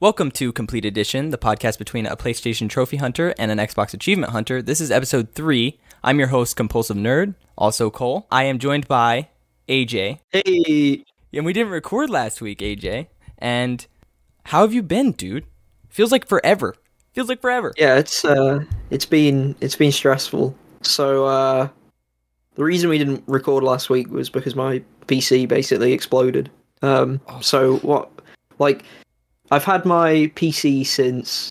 Welcome to Complete Edition, the podcast between a PlayStation Trophy Hunter and an Xbox Achievement Hunter. This is episode three. I'm your host, Compulsive Nerd, also Cole. I am joined by AJ. Hey, And we didn't record last week, AJ. And how have you been, dude? Feels like forever. Feels like forever. yeah, it's uh, it's been it's been stressful. So uh, the reason we didn't record last week was because my PC basically exploded. Um, Oh. so what, like, I've had my PC since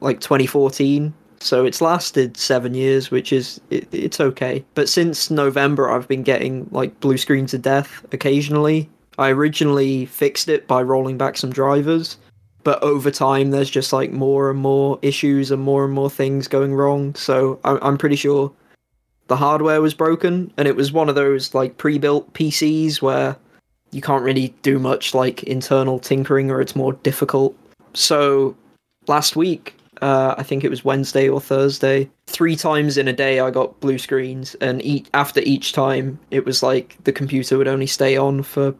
like 2014, so it's lasted seven years, which is it, it's okay. But since November, I've been getting like blue screens of death occasionally. I originally fixed it by rolling back some drivers, but over time there's just like more and more issues and more and more things going wrong so i'm, I'm pretty sure the hardware was broken and it was one of those like pre-built pcs where you can't really do much like internal tinkering or it's more difficult so last week uh, i think it was wednesday or thursday three times in a day i got blue screens and each, after each time it was like the computer would only stay on for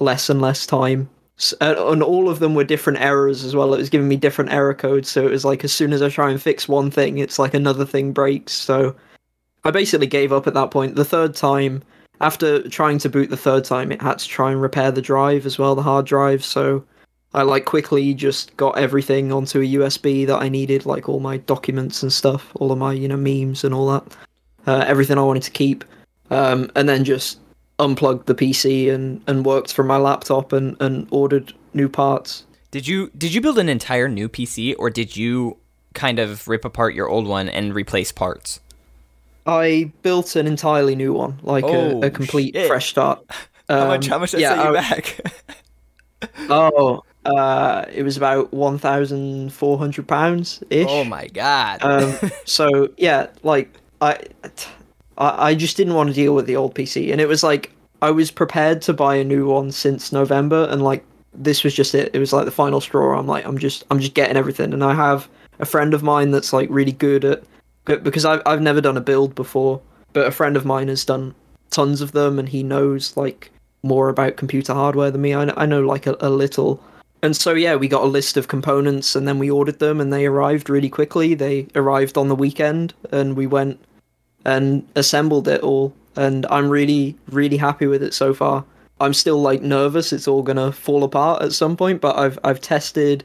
less and less time S- and and all of them were different errors as well. It was giving me different error codes, so it was like as soon as I try and fix one thing, it's like another thing breaks. So I basically gave up at that point. The third time, after trying to boot the third time, it had to try and repair the drive as well, the hard drive. So I like quickly just got everything onto a USB that I needed, like all my documents and stuff, all of my you know memes and all that, uh, everything I wanted to keep, um, and then just unplugged the PC and, and worked from my laptop and, and ordered new parts. Did you did you build an entire new PC or did you kind of rip apart your old one and replace parts? I built an entirely new one, like Oh, a, a complete shit. fresh start. How much Um, how much did yeah, that set you I- back? Oh, uh, it was about one thousand four hundred pounds ish. oh my god. Um, so yeah, like I, I, I just didn't want to deal with the old PC, and it was like I was prepared to buy a new one since November, and like this was just it. It was like the final straw. I'm like, I'm just, I'm just getting everything, and I have a friend of mine that's like really good at, but- because I've I've never done a build before, but a friend of mine has done tons of them, and he knows like more about computer hardware than me. I I know like a, a little. And so yeah, we got a list of components and then we ordered them and they arrived really quickly. They arrived on the weekend and we went and assembled it all and I'm really really happy with it so far. I'm still like nervous it's all to fall apart at some point, but I've I've tested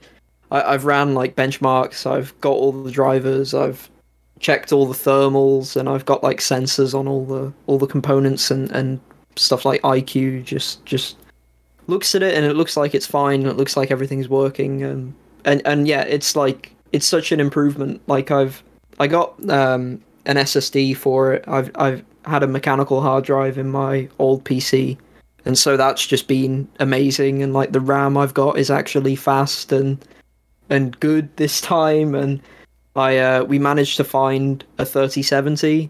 I've ran like benchmarks, I've got all the drivers, I've checked all the thermals and I've got like sensors on all the all the components and and stuff like IQ just just looks at it and it looks like it's fine and it looks like everything's working and and and yeah it's like it's such an improvement. Like i've i got um an ssd for it. I've i've had a mechanical hard drive in my old pc and so that's just been amazing and like the ram i've got is actually fast and and good this time and i uh we managed to find a 3070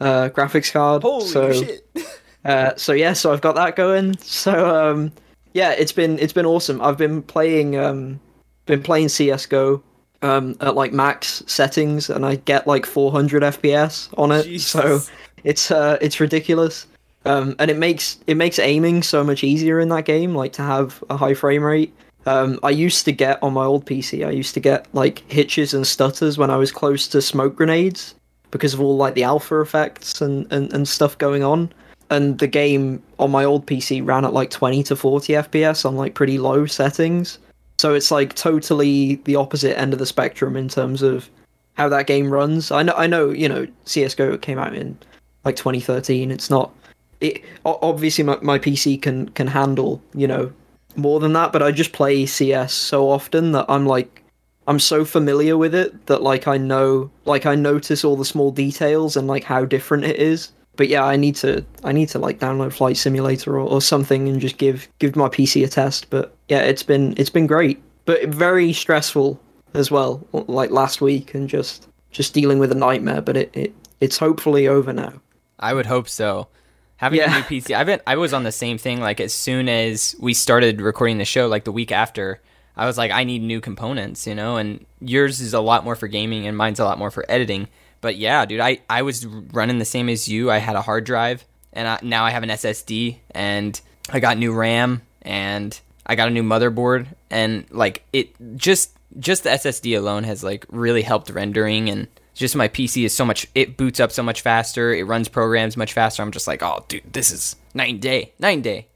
uh graphics card Holy so shit. uh, so yeah, so I've got that going. So um, yeah, it's been it's been awesome. I've been playing um, been playing CS:GO um, at like max settings, and I get like 400 FPS on it. Jesus. So it's uh, it's ridiculous. Um, and it makes it makes aiming so much easier in that game, like to have a high frame rate. Um, I used to get on my old PC, I used to get like hitches and stutters when I was close to smoke grenades because of all like the alpha effects and, and, and stuff going on and the game on my old PC ran at like 20 to 40 FPS on like pretty low settings. So it's like totally the opposite end of the spectrum in terms of how that game runs. I know, I know, you know, CS:GO came out in like 2013. It's not. It obviously my, my PC can can handle you know more than that, but I just play CS so often that I'm like I'm so familiar with it that like I know like I notice all the small details and like how different it is. But yeah, I need to I need to like download Flight Simulator or, or something and just give give my PC a test. But yeah, it's been it's been great, but very stressful as well. Like last week and just just dealing with a nightmare. But it, it it's hopefully over now. I would hope so. Having a new PC, I've been, I was on the same thing. Like as soon as we started recording the show, like the week after, I was like, I need new components, you know. And yours is a lot more for gaming, and mine's a lot more for editing. But yeah, dude, I I was running the same as you. I had a hard drive, and I, now I have an SSD, and I got new RAM, and I got a new motherboard, and like it just just the SSD alone has like really helped rendering and just my PC is so much it boots up so much faster, it runs programs much faster. I'm just like, "Oh, dude, this is and day. And day."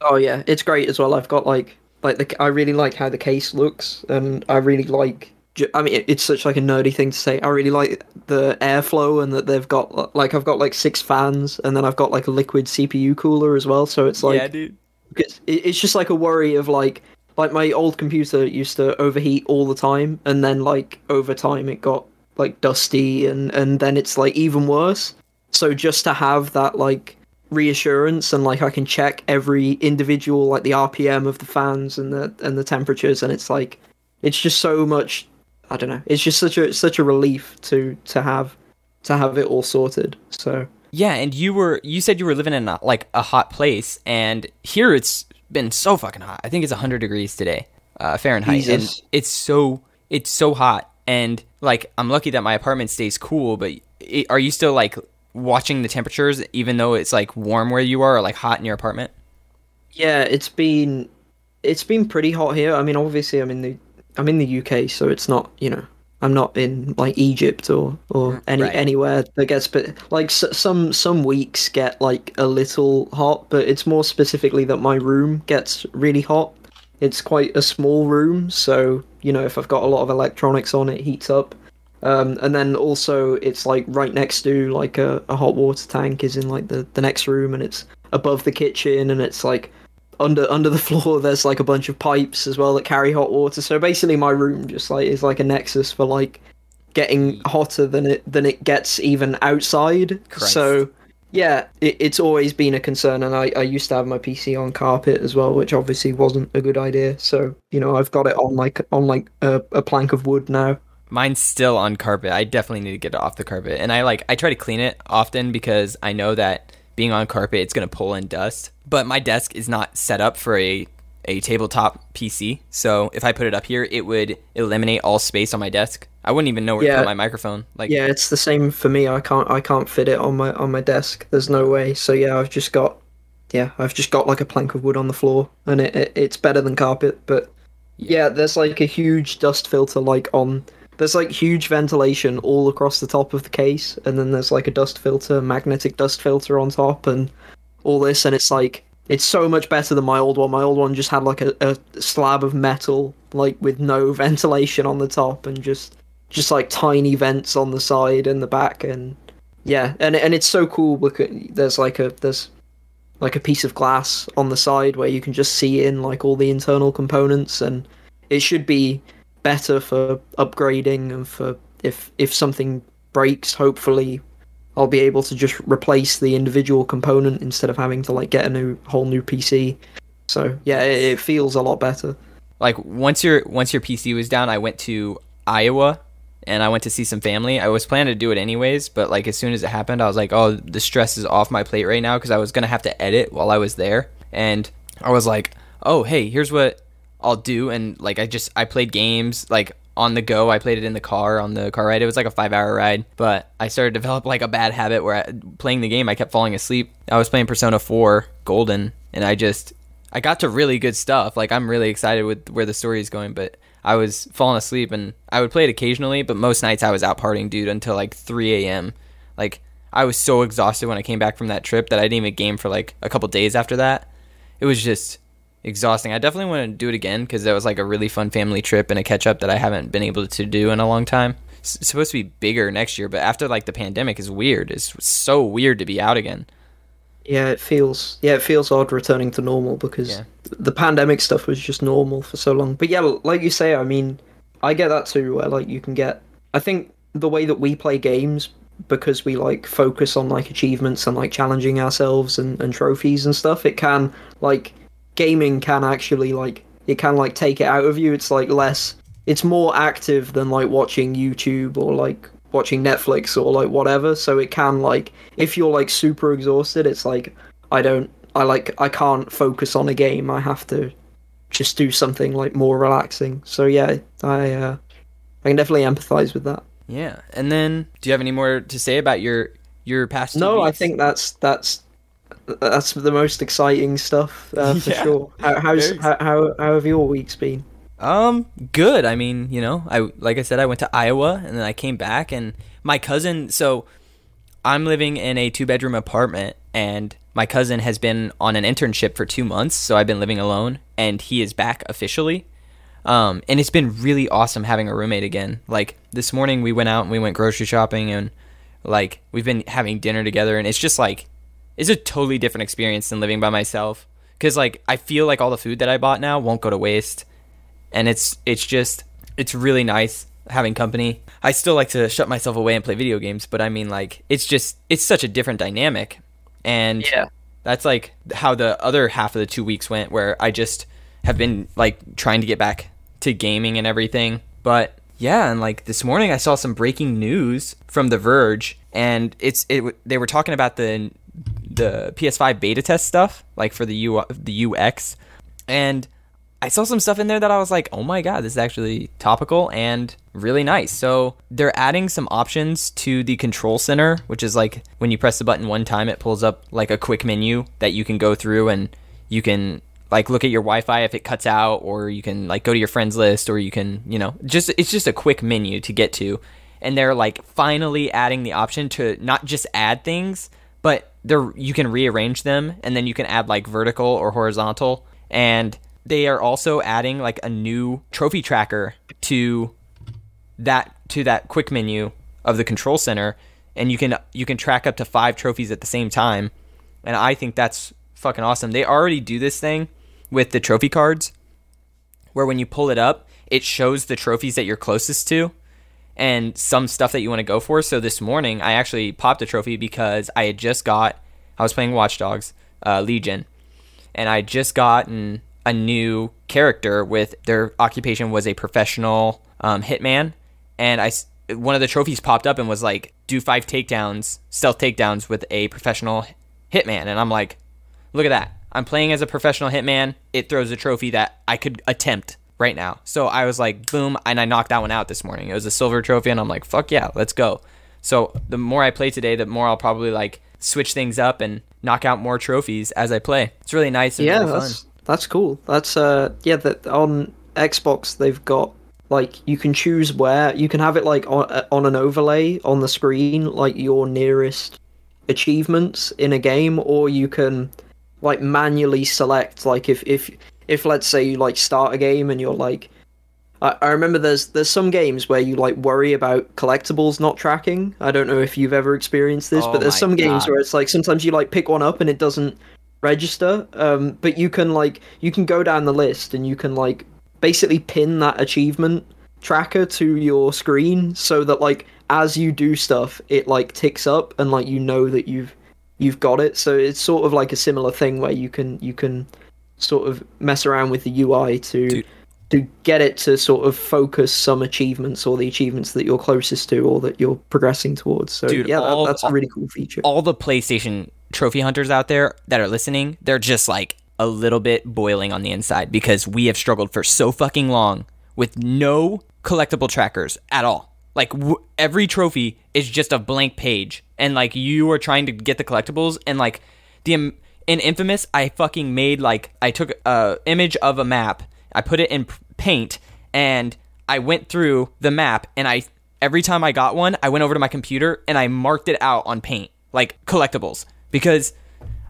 Oh yeah, it's great as well. I've got like like the I really like how the case looks and I really like I mean, it's such like a nerdy thing to say. I really like the airflow and that they've got like I've got like six fans and then I've got like a liquid CPU cooler as well. So it's like yeah, dude. It's, it's just like a worry of like like my old computer used to overheat all the time and then like over time it got like dusty and and then it's like even worse. So just to have that like reassurance and like I can check every individual like the RPM of the fans and the and the temperatures and it's like it's just so much I don't know. It's just such a such a relief to to have to have it all sorted. So yeah, and you were you said you were living in a, like a hot place, and here it's been so fucking hot. I think it's 100 degrees today, uh, Fahrenheit, Jesus. and it's so it's so hot. And like I'm lucky that my apartment stays cool, but it, are you still like watching the temperatures even though it's like warm where you are or like hot in your apartment? Yeah, it's been it's been pretty hot here. I mean, obviously I'm in the I'm in the UK, so it's not you know I'm not in like Egypt or or mm, any right. anywhere that gets but like s- some some weeks get like a little hot, but it's more specifically that my room gets really hot. It's quite a small room, so you know if I've got a lot of electronics on, it heats up. Um, and then also it's like right next to like a, a hot water tank is in like the, the next room and it's above the kitchen and it's like under under the floor there's like a bunch of pipes as well that carry hot water. So basically my room just like is like a nexus for like getting hotter than it than it gets even outside. Christ. So yeah, it, it's always been a concern, and I, I used to have my PC on carpet as well, which obviously wasn't a good idea. So you know, I've got it on like on like a, a plank of wood now. Mine's still on carpet. I definitely need to get it off the carpet, and I like I try to clean it often because I know that being on carpet, it's going to pull in dust. But my desk is not set up for a a tabletop PC. So if I put it up here, it would eliminate all space on my desk. I wouldn't even know where yeah. to put my microphone. Like Yeah, it's the same for me. I can't I can't fit it on my on my desk. There's no way. So yeah, I've just got yeah, I've just got like a plank of wood on the floor and it, it it's better than carpet, but yeah, there's like a huge dust filter like on there's like huge ventilation all across the top of the case, and then there's like a dust filter, magnetic dust filter on top, and all this, and it's like it's so much better than my old one. My old one just had like a, a slab of metal, like with no ventilation on the top, and just just like tiny vents on the side and the back, and yeah, and and it's so cool because there's like a there's like a piece of glass on the side where you can just see in like all the internal components, and it should be better for upgrading and for if if something breaks, hopefully I'll be able to just replace the individual component instead of having to like get a new whole new PC. So yeah, it, it feels a lot better. Like once your once your PC was down, I went to Iowa and I went to see some family. I was planning to do it anyways, but like as soon as it happened, I was like, "Oh, the stress is off my plate right now" because I was gonna have to edit while I was there, and I was like, "Oh, hey, here's what I'll do and like I just I played games like on the go. I played it in the car on the car ride. It was like a five hour ride, but I started to develop like a bad habit where I, playing the game I kept falling asleep. I was playing Persona 4 Golden and I just I got to really good stuff. Like I'm really excited with where the story is going, but I was falling asleep and I would play it occasionally, but most nights I was out partying, dude, until like 3 a.m. Like I was so exhausted when I came back from that trip that I didn't even game for like a couple days after that. It was just exhausting. I definitely want to do it again because that was like a really fun family trip and a catch up that I haven't been able to do in a long time. It's supposed to be bigger next year, but after like the pandemic is weird. It's so weird to be out again. Yeah, it feels yeah, it feels odd returning to normal because yeah. the pandemic stuff was just normal for so long. But yeah, like you say, I mean, I get that too. Where like you can get, I think the way that we play games because we like focus on like achievements and like challenging ourselves and, and trophies and stuff, it can like gaming can actually like it can like take it out of you. It's like less it's more active than like watching YouTube or like watching Netflix or like whatever. So it can like if you're like super exhausted, it's like I don't I like I can't focus on a game. I have to just do something like more relaxing. So yeah, I uh, I can definitely empathize with that. Yeah, and then do you have any more to say about your your past? No, I think that's that's that's the most exciting stuff uh, for yeah. sure. How, how's how, how how have your weeks been? Um, good. I mean, you know, I like I said, I went to Iowa and then I came back, and my cousin. So, I'm living in a two bedroom apartment, and my cousin has been on an internship for two months, so I've been living alone, and he is back officially. Um, and it's been really awesome having a roommate again. Like this morning, we went out and we went grocery shopping, and like we've been having dinner together, and it's just like it's a totally different experience than living by myself. Cause like I feel like all the food that I bought now won't go to waste and it's it's just it's really nice having company. I still like to shut myself away and play video games, but I mean like it's just it's such a different dynamic. And Yeah. that's like how the other half of the 2 weeks went where I just have been like trying to get back to gaming and everything. But yeah, and like this morning I saw some breaking news from The Verge and it's it they were talking about the the PS5 beta test stuff like for the U the UX and I saw some stuff in there that I was like, oh my god, this is actually topical and really nice. So they're adding some options to the control center, which is like when you press the button one time, it pulls up like a quick menu that you can go through and you can like look at your Wi-Fi if it cuts out, or you can like go to your friends list, or you can you know just it's just a quick menu to get to. And they're like finally adding the option to not just add things, they're you can rearrange them, and then you can add like vertical or horizontal. And they are also adding like a new trophy tracker to that to that quick menu of the control center. And you can you can track up to 5 trophies at the same time. And I think that's fucking awesome. They already do this thing with the trophy cards where when you pull it up, it shows the trophies that you're closest to and some stuff that you want to go for. So this morning, I actually popped a trophy because I had just got I was playing Watch Dogs uh, Legion and I just gotten a new character with their occupation was a professional um, hitman, and I one of the trophies popped up and was like do five takedowns, stealth takedowns with a professional hitman, and I'm like, look at that, I'm playing as a professional hitman. It throws a trophy that I could attempt right now. So I was like, boom, and I knocked that one out this morning. It was a silver trophy, and I'm like, fuck yeah, let's go. So the more I play today, the more I'll probably like switch things up and knock out more trophies as I play. It's really nice and yeah, really fun. that's that's cool. That's uh yeah, that on Xbox they've got like you can choose where you can have it like on uh, on an overlay on the screen like your nearest achievements in a game or you can like manually select like if if if let's say you like start a game and you're like I, I remember there's there's some games where you like worry about collectibles not tracking. I don't know if you've ever experienced this, Oh but there's some games where it's like sometimes you like pick one up and it doesn't register. Um, but you can like you can go down the list and you can like basically pin that achievement tracker to your screen so that like as you do stuff it like ticks up and like you know that you've you've got it. So it's sort of like a similar thing where you can you can sort of mess around with the UI to Dude. to get it to sort of focus some achievements or the achievements that you're closest to or that you're progressing towards. So Dude, yeah, that, that's a really cool feature. all the PlayStation trophy hunters out there that are listening, they're just like a little bit boiling on the inside because we have struggled for so fucking long with no collectible trackers at all. Like w- every trophy is just a blank page, and like you are trying to get the collectibles, and like the um, in Infamous, I fucking made like I took a image of a map, I put it in Paint, and I went through the map, and I every time I got one, I went over to my computer and I marked it out on Paint, like collectibles, because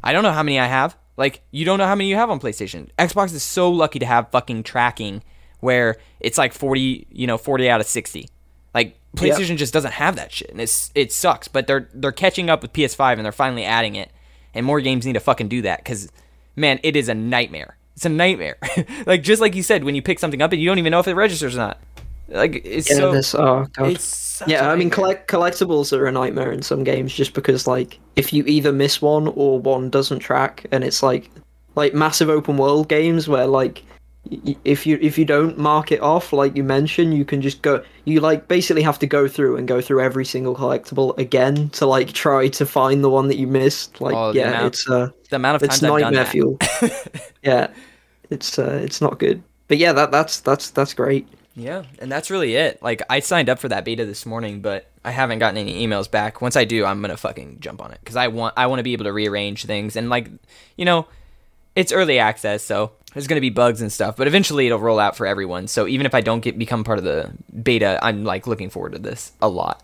I don't know how many I have. Like, you don't know how many you have on PlayStation. Xbox is so lucky to have fucking tracking where it's like 40, you know, 40 out of 60. Like PlayStation just doesn't have that shit and it's it sucks, but they're they're catching up with PS5 and they're finally adding it. And more games need to fucking do that cuz man, it is a nightmare. It's a nightmare. like just like you said when you pick something up and you don't even know if it registers or not. Like it's Yeah, so this, oh god. yeah, I mean, collect collectibles are a nightmare in some games just because, like, if you either miss one or one doesn't track, and it's like, like massive open world games where, like, if you if you don't mark it off, like you mentioned, you can just go. You like basically have to go through and go through every single collectible again to like try to find the one that you missed. Like, Oh, yeah, amount- it's uh, the amount of it's times I've done nightmare fuel. yeah, it's uh, it's not good. But yeah, that that's that's that's great. Yeah, and that's really it. Like I signed up for that beta this morning, but I haven't gotten any emails back. Once I do, I'm gonna fucking jump on it because I want I want to be able to rearrange things and like you know, it's early access, so there's going to be bugs and stuff, but eventually it'll roll out for everyone. So even if I don't get become part of the beta, I'm like looking forward to this a lot.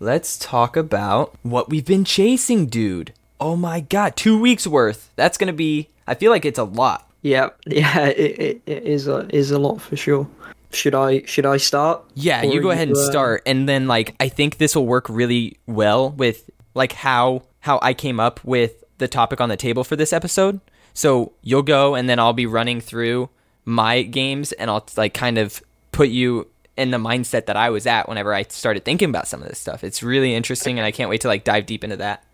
Let's talk about what we've been chasing, dude. Oh my god, 2 weeks worth. That's going to be I feel like it's a lot. Yeah, yeah, it, it, it is a is a lot for sure. Should I should I start? Yeah, you go ahead and uh, start and then like I think this will work really well with like how how I came up with the topic on the table for this episode. So you'll go and then I'll be running through my games and I'll like kind of put you in the mindset that I was at whenever I started thinking about some of this stuff. It's really interesting and I can't wait to like dive deep into that.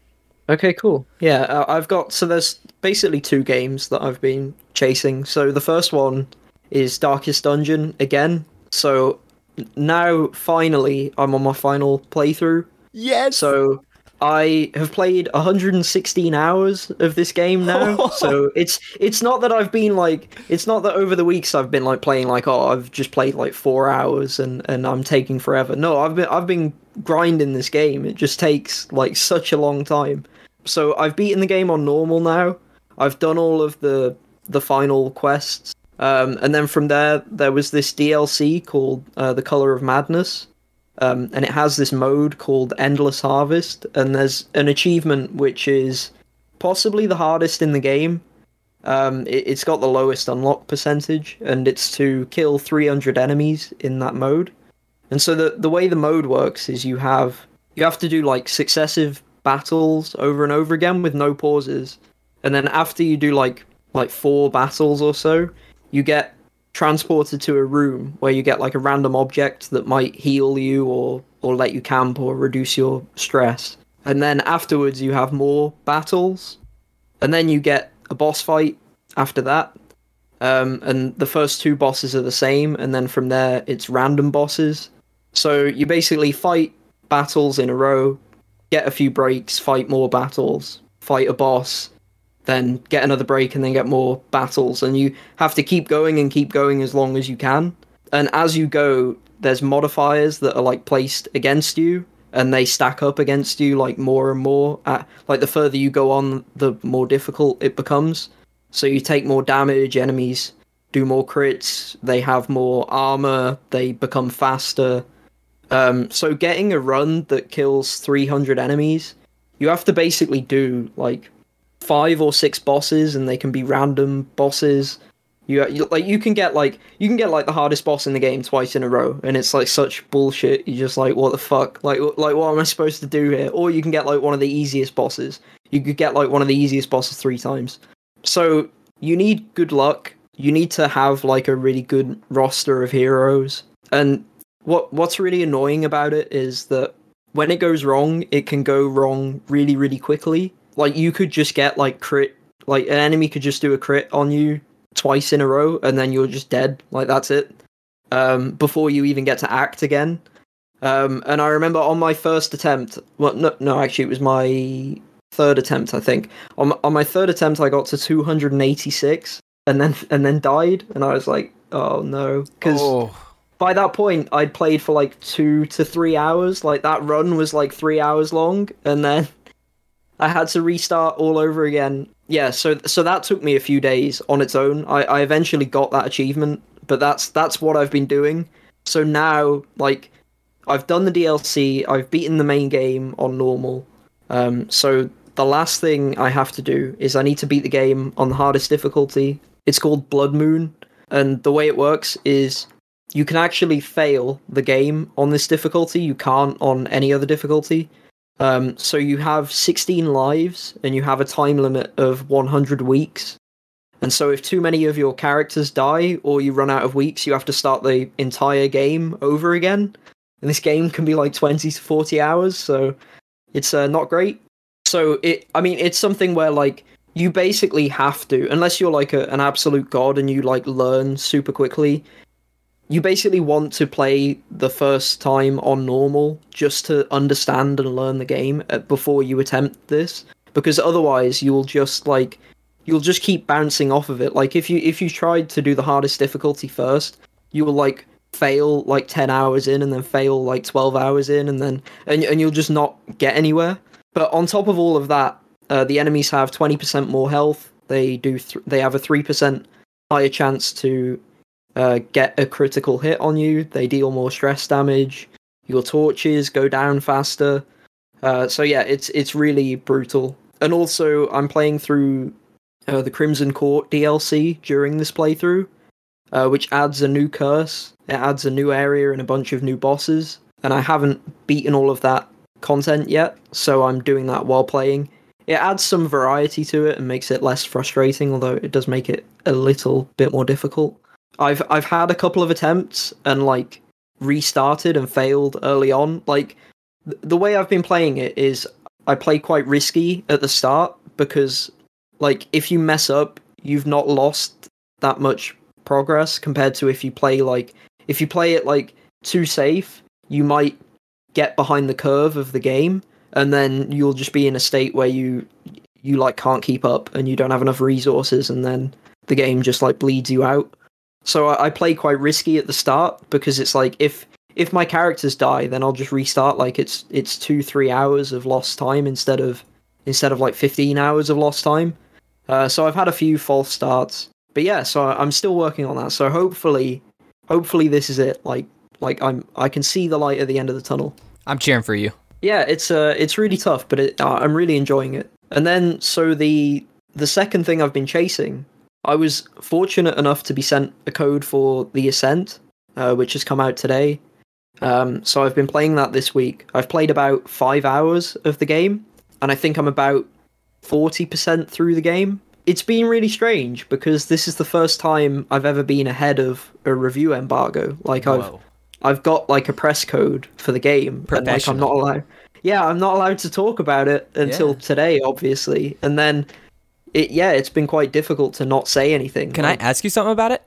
Okay, cool. Yeah, uh, I've got so there's basically two games that I've been chasing. So the first one is Darkest Dungeon again. So now finally I'm on my final playthrough. Yes. So I have played 116 hours of this game now. so it's it's not that I've been like it's not that over the weeks I've been like playing like oh I've just played like 4 hours and and I'm taking forever. No, I've been I've been grinding this game. It just takes like such a long time. So I've beaten the game on normal now. I've done all of the the final quests. Um, and then from there, there was this DLC called uh, The Color of Madness, um, and it has this mode called Endless Harvest, and there's an achievement which is possibly the hardest in the game. Um, it, it's got the lowest unlock percentage, and it's to kill 300 enemies in that mode. And so the the way the mode works is you have you have to do like successive battles over and over again with no pauses, and then after you do like like four battles or so, you get transported to a room where you get like a random object that might heal you or or let you camp or reduce your stress. And then afterwards you have more battles. And then you get a boss fight after that. Um, and the first two bosses are the same, and then from there it's random bosses. So you basically fight battles in a row, get a few breaks, fight more battles, fight a boss, then get another break and then get more battles. And you have to keep going and keep going as long as you can. And as you go there's modifiers that are like placed against you and they stack up against you like more and more. At, like the further you go on the more difficult it becomes. So you take more damage enemies do more crits they have more armor they become faster. Um, so getting a run that kills 300 enemies you have to basically do like five or six bosses and they can be random bosses. You, you like you can get like you can get like the hardest boss in the game twice in a row and it's like such bullshit. You're just like what the fuck? Like like what am i supposed to do here? Or you can get like one of the easiest bosses. You could get like one of the easiest bosses three times. So you need good luck. You need to have like a really good roster of heroes. And what what's really annoying about it is that when it goes wrong it can go wrong really really quickly like you could just get like crit like an enemy could just do a crit on you twice in a row and then you're just dead. Like that's it. Um before you even get to act again. Um and i remember on my first attempt well no, no actually it was my third attempt i think. On, on my third attempt i got to 286 and then and then died and i was like oh no. Because oh, by that point i'd played for like two to three hours. Like that run was like three hours long and then i had to restart all over again. Yeah so so that took me a few days on its own. I, I eventually got that achievement but that's that's what i've been doing. So now like i've done the dlc i've beaten the main game on normal. Um, so the last thing i have to do is i need to beat the game on the hardest difficulty. It's called blood moon and the way it works is you can actually fail the game on this difficulty. You can't on any other difficulty. Um, so you have 16 lives and you have a time limit of 100 weeks. And so if too many of your characters die or you run out of weeks, you have to start the entire game over again. And this game can be like 20 to 40 hours, so it's uh, not great. So it, I mean, it's something where like you basically have to, unless you're like a, an absolute god and you like learn super quickly, you basically want to play the first time on normal just to understand and learn the game uh, before you attempt this. Because otherwise you'll just like you'll just keep bouncing off of it. Like if you if you tried to do the hardest difficulty first you will like fail like 10 hours in and then fail like 12 hours in and then and, and you'll just not get anywhere. But on top of all of that uh, the enemies have 20% more health. They do th- they have a 3% higher chance to uh, get a critical hit on you. They deal more stress damage. Your torches go down faster. Uh, so yeah, it's it's really brutal. And also, I'm playing through uh, the Crimson Court DLC during this playthrough, uh, which adds a new curse. It adds a new area and a bunch of new bosses. And I haven't beaten all of that content yet, so I'm doing that while playing. It adds some variety to it and makes it less frustrating, although it does make it a little bit more difficult. I've I've had a couple of attempts and like restarted and failed early on. Like th- the way I've been playing it is I play quite risky at the start because like if you mess up, you've not lost that much progress compared to if you play like if you play it like too safe, you might get behind the curve of the game and then you'll just be in a state where you you like can't keep up and you don't have enough resources and then the game just like bleeds you out. So I, I play quite risky at the start because it's like if if my characters die, then I'll just restart. Like it's it's two three hours of lost time instead of instead of like fifteen hours of lost time. Uh, so I've had a few false starts, but yeah. So I'm still working on that. So hopefully, hopefully this is it. Like like I'm I can see the light at the end of the tunnel. I'm cheering for you. Yeah, it's uh it's really tough, but it, uh, I'm really enjoying it. And then so the the second thing I've been chasing, I was fortunate enough to be sent a code for the Ascent, uh, which has come out today. Um, so I've been playing that this week. I've played about five hours of the game, and I think I'm about forty percent through the game. It's been really strange because this is the first time I've ever been ahead of a review embargo. Like I've Whoa. I've got like a press code for the game, and like I'm not allowed. Yeah, I'm not allowed to talk about it until Yeah. today, obviously. And then, it yeah, it's been quite difficult to not say anything. Can Like, I ask you something about it?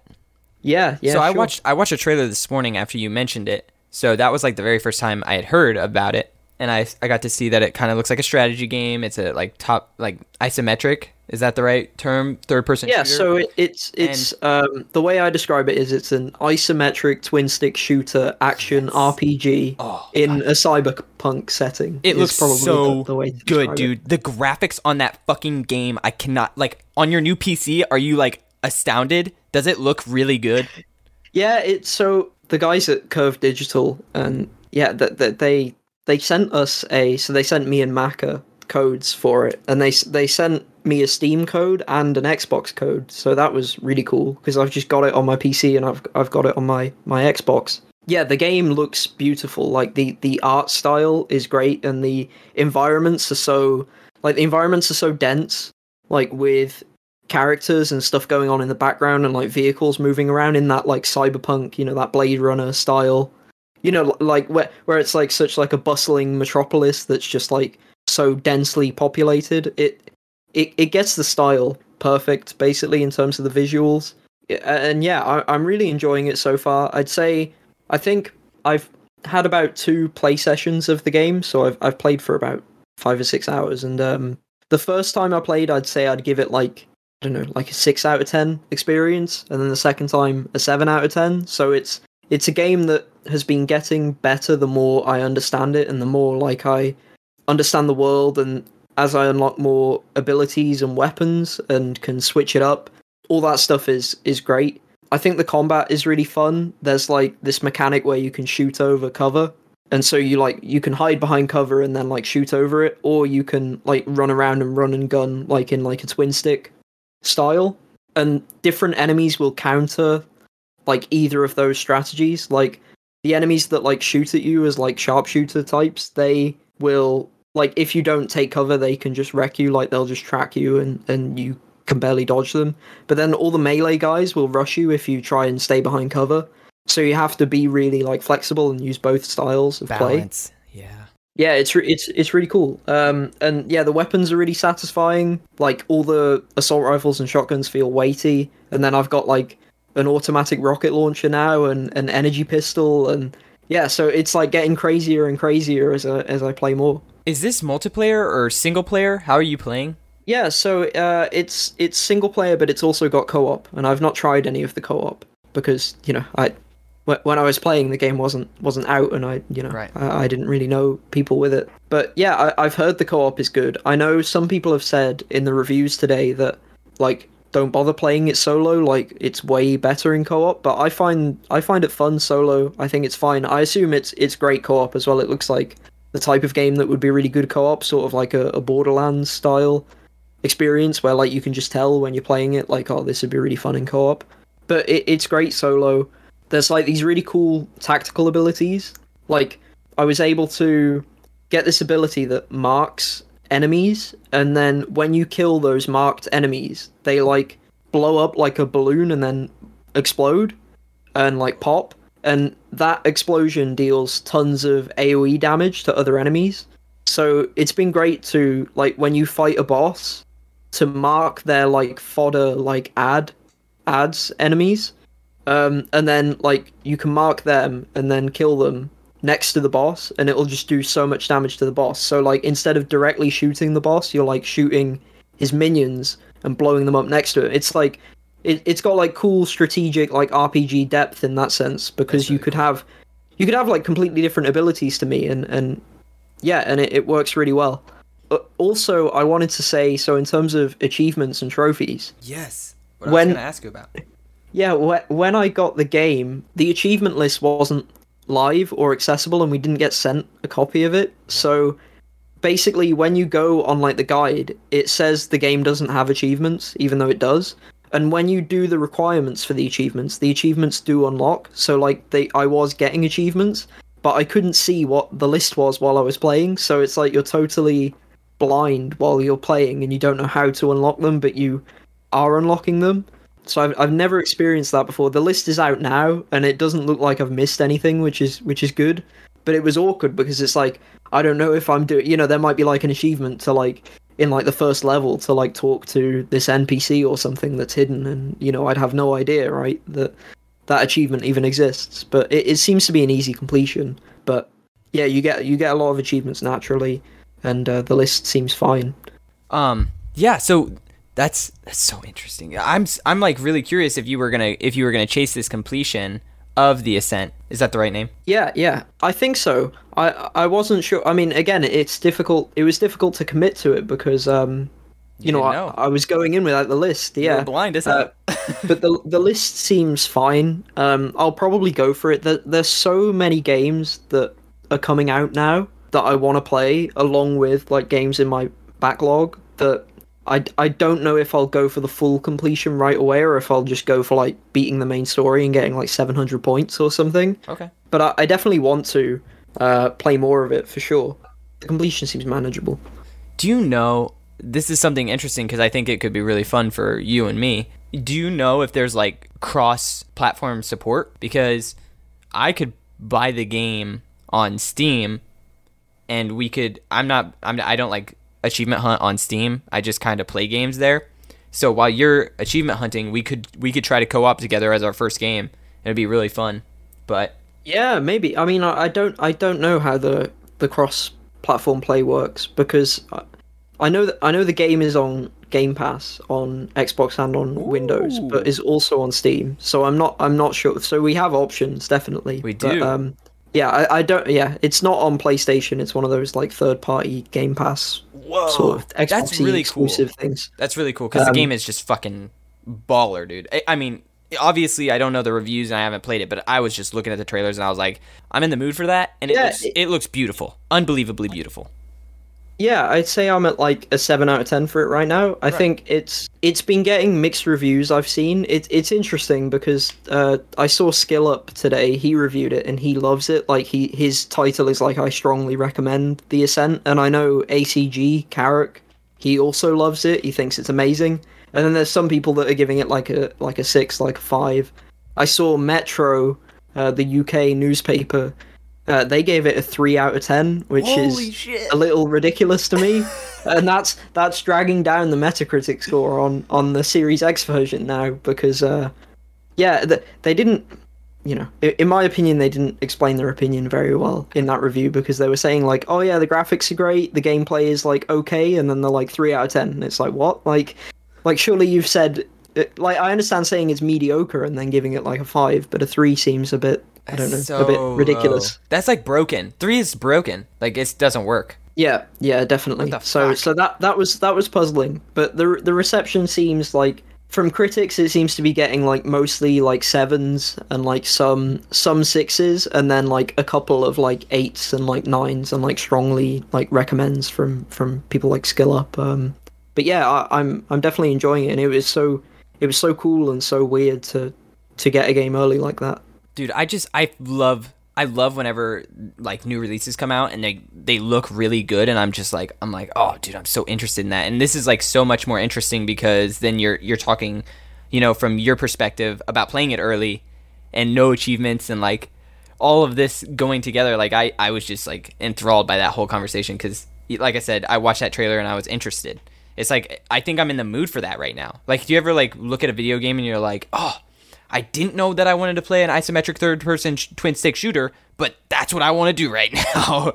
Yeah, yeah. so I watched I watched a trailer this morning after you mentioned it. So that was like the very first time I had heard about it, and I I got to see that it kind of looks like a strategy game. It's a like top like isometric. Is that the right term? Third person. Yeah, shooter? so it, it's it's um the way I describe it is it's an isometric twin stick shooter action RPG Oh, in a cyberpunk setting. It looks probably so the, the way to good, describe it. dude. The graphics on that fucking game, I cannot like on your new PC. Are you like astounded? Does it look really good? Yeah, it's so the guys at Curve Digital and yeah, that that they they sent us a so they sent me and Maka codes for it, and they they sent me a Steam code and an Xbox code. So that was really cool because I've just got it on my PC and I've I've got it on my my Xbox. Yeah, the game looks beautiful. Like the the art style is great, and the environments are so like the environments are so dense. Like with characters and stuff going on in the background and like vehicles moving around in that like cyberpunk, you know, that Blade Runner style. You know, like where where it's like such like a bustling metropolis that's just like so densely populated. It it it gets the style perfect basically in terms of the visuals. And yeah, I, I'm really enjoying it so far. I'd say I think I've had about two play sessions of the game, so I've I've played for about five or six hours, and um, the first time I played, I'd say I'd give it like I don't know, like a six out of ten experience, and then the second time a seven out of ten. So it's it's a game that has been getting better the more I understand it, and the more like I understand the world, and as I unlock more abilities and weapons and can switch it up, all that stuff is is great. I think the combat is really fun. There's like this mechanic where you can shoot over cover, and so you like you can hide behind cover and then like shoot over it, or you can like run around and run and gun like in like a twin stick style. And different enemies will counter like either of those strategies. Like the enemies that like shoot at you as like sharpshooter types, they will like if you don't take cover, they can just wreck you. Like they'll just track you and and you can barely dodge them. But then all the melee guys will rush you if you try and stay behind cover. So you have to be really like flexible and use both styles of play. Balance. Yeah. Yeah, it's re- it's it's really cool. Um, and yeah, the weapons are really satisfying. Like all the assault rifles and shotguns feel weighty, and then I've got like an automatic rocket launcher now and an energy pistol, and yeah, so it's like getting crazier and crazier as I, as I play more. Is this multiplayer or single player? How are you playing? Yeah, so uh, it's it's single player, but it's also got co-op, and I've not tried any of the co-op because you know I when I was playing the game wasn't wasn't out, and I you know Right. I, I didn't really know people with it. But yeah, I, I've heard the co-op is good. I know some people have said in the reviews today that like don't bother playing it solo. Like it's way better in co-op, but I find I find it fun solo. I think it's fine. I assume it's it's great co-op as well. It looks like the type of game that would be really good co-op, sort of like a, a Borderlands style experience where like you can just tell when you're playing it, like oh this would be really fun in co-op. But it, it's great solo. There's like these really cool tactical abilities. Like I was able to get this ability that marks enemies, and then when you kill those marked enemies, they like blow up like a balloon and then explode and like pop. And that explosion deals tons of AoE damage to other enemies. So it's been great to like when you fight a boss to mark their like fodder like ad ads enemies. Um, and then like you can mark them and then kill them next to the boss and it'll just do so much damage to the boss. So like instead of directly shooting the boss, you're like shooting his minions and blowing them up next to it. It's like it, it's got like cool strategic like RPG depth in that sense because you could have you could have like completely different abilities to me and and yeah, and it, it works really well. But also, I wanted to say so in terms of achievements and trophies. Yes. What When- I was going to ask you about. Yeah, wh- when I got the game, the achievement list wasn't live or accessible, and we didn't get sent a copy of it. So basically, when you go on like the guide, it says the game doesn't have achievements, even though it does. And when you do the requirements for the achievements, the achievements do unlock. So like they, I was getting achievements, but I couldn't see what the list was while I was playing. So it's like you're totally blind while you're playing, and you don't know how to unlock them, but you are unlocking them. So I've I've never experienced that before. The list is out now, and it doesn't look like I've missed anything, which is which is good. But it was awkward because it's like I don't know if I'm doing. You know, there might be like an achievement to like in like the first level to like talk to this NPC or something that's hidden, and you know I'd have no idea, right? That that achievement even exists. But it, it seems to be an easy completion. But yeah, you get you get a lot of achievements naturally, and uh, the list seems fine. Um, yeah, so that's that's so interesting. I'm I'm like really curious if you were gonna if you were gonna chase this completion of the ascent. Is that the right name? Yeah, yeah, I think so. I I wasn't sure. I mean, again, it's difficult. It was difficult to commit to it because um, you, You know, I, know. I was going in without the list. Yeah, blind as Uh, hell. but the the list seems fine. Um, I'll probably go for it. There, there's so many games that are coming out now that I want to play, along with like games in my backlog that I, I don't know if I'll go for the full completion right away or if I'll just go for like beating the main story and getting like 700 points or something. okay. But I, I definitely want to uh, play more of it for sure. The completion seems manageable. Do you know this is something interesting because I think it could be really fun for you and me. Do you know if there's like cross platform support? Because I could buy the game on Steam and we could I'm not I'm I don't like achievement hunt on Steam. I just kind of play games there. So while you're achievement hunting, we could we could try to co-op together as our first game. It'd be really fun. But Yeah, maybe. I mean, I, I don't I don't know how the the cross platform play works because I, I know that I know the game is on Game Pass on Xbox and on Windows, but is also on Steam. So I'm not I'm not sure. So we have options definitely. We But, do. um, yeah, I, I don't. Yeah, it's not on PlayStation. It's one of those like third party Game Pass sort of Xbox that's really cool. things. That's really cool because Um, the game is just fucking baller, dude. I, I mean, obviously, I don't know the reviews and I haven't played it, but I was just looking at the trailers and I was like, I'm in the mood for that, and it Yeah, looks it- it looks beautiful, unbelievably beautiful. Yeah, I'd say I'm at like a seven out of ten for it right now. I think it's it's been getting mixed reviews. I've seen it. It's interesting because uh, I saw Skill Up today. He reviewed it and he loves it. Like he his title is like I strongly recommend the Ascent. And I know ACG Karak. He also loves it. He thinks it's amazing. And then there's some people that are giving it like a like a six, like a five. I saw Metro, uh, the UK newspaper. Uh, they gave it a three out of ten, which is shit! a little ridiculous to me, and that's that's dragging down the Metacritic score on on the Series X version now because, uh, yeah, th- they didn't, you know, in my opinion, they didn't explain their opinion very well in that review because they were saying like, oh yeah, the graphics are great, the gameplay is like okay, and then they're like three out of ten, and it's like what, like, like surely you've said. It, like I understand saying it's mediocre and then giving it like a five, but a three seems a bit I don't know a bit ridiculous. low. That's like broken. Three is broken. Like it doesn't work. Yeah, yeah, definitely. So fuck? so that that was that was puzzling, but the the reception seems like from critics it seems to be getting like mostly like sevens and like some some sixes and then like a couple of like eights and like nines and like strongly like recommends from from people like skill up um but yeah I, i'm i'm definitely enjoying it and it was so it was so cool and so weird to to get a game early like that dude i just i love I love whenever like new releases come out and they they look really good and I'm just like I'm like oh dude I'm so interested in that. And this is like so much more interesting because then you're you're talking you know from your perspective about playing it early and no achievements and like all of this going together. Like I I was just like enthralled by that whole conversation cuz like I said I watched that trailer and I was interested. It's like I think I'm in the mood for that right now. Like do you ever like look at a video game and you're like oh I didn't know that I wanted to play an isometric third person sh- twin stick shooter, but that's what I want to do right now.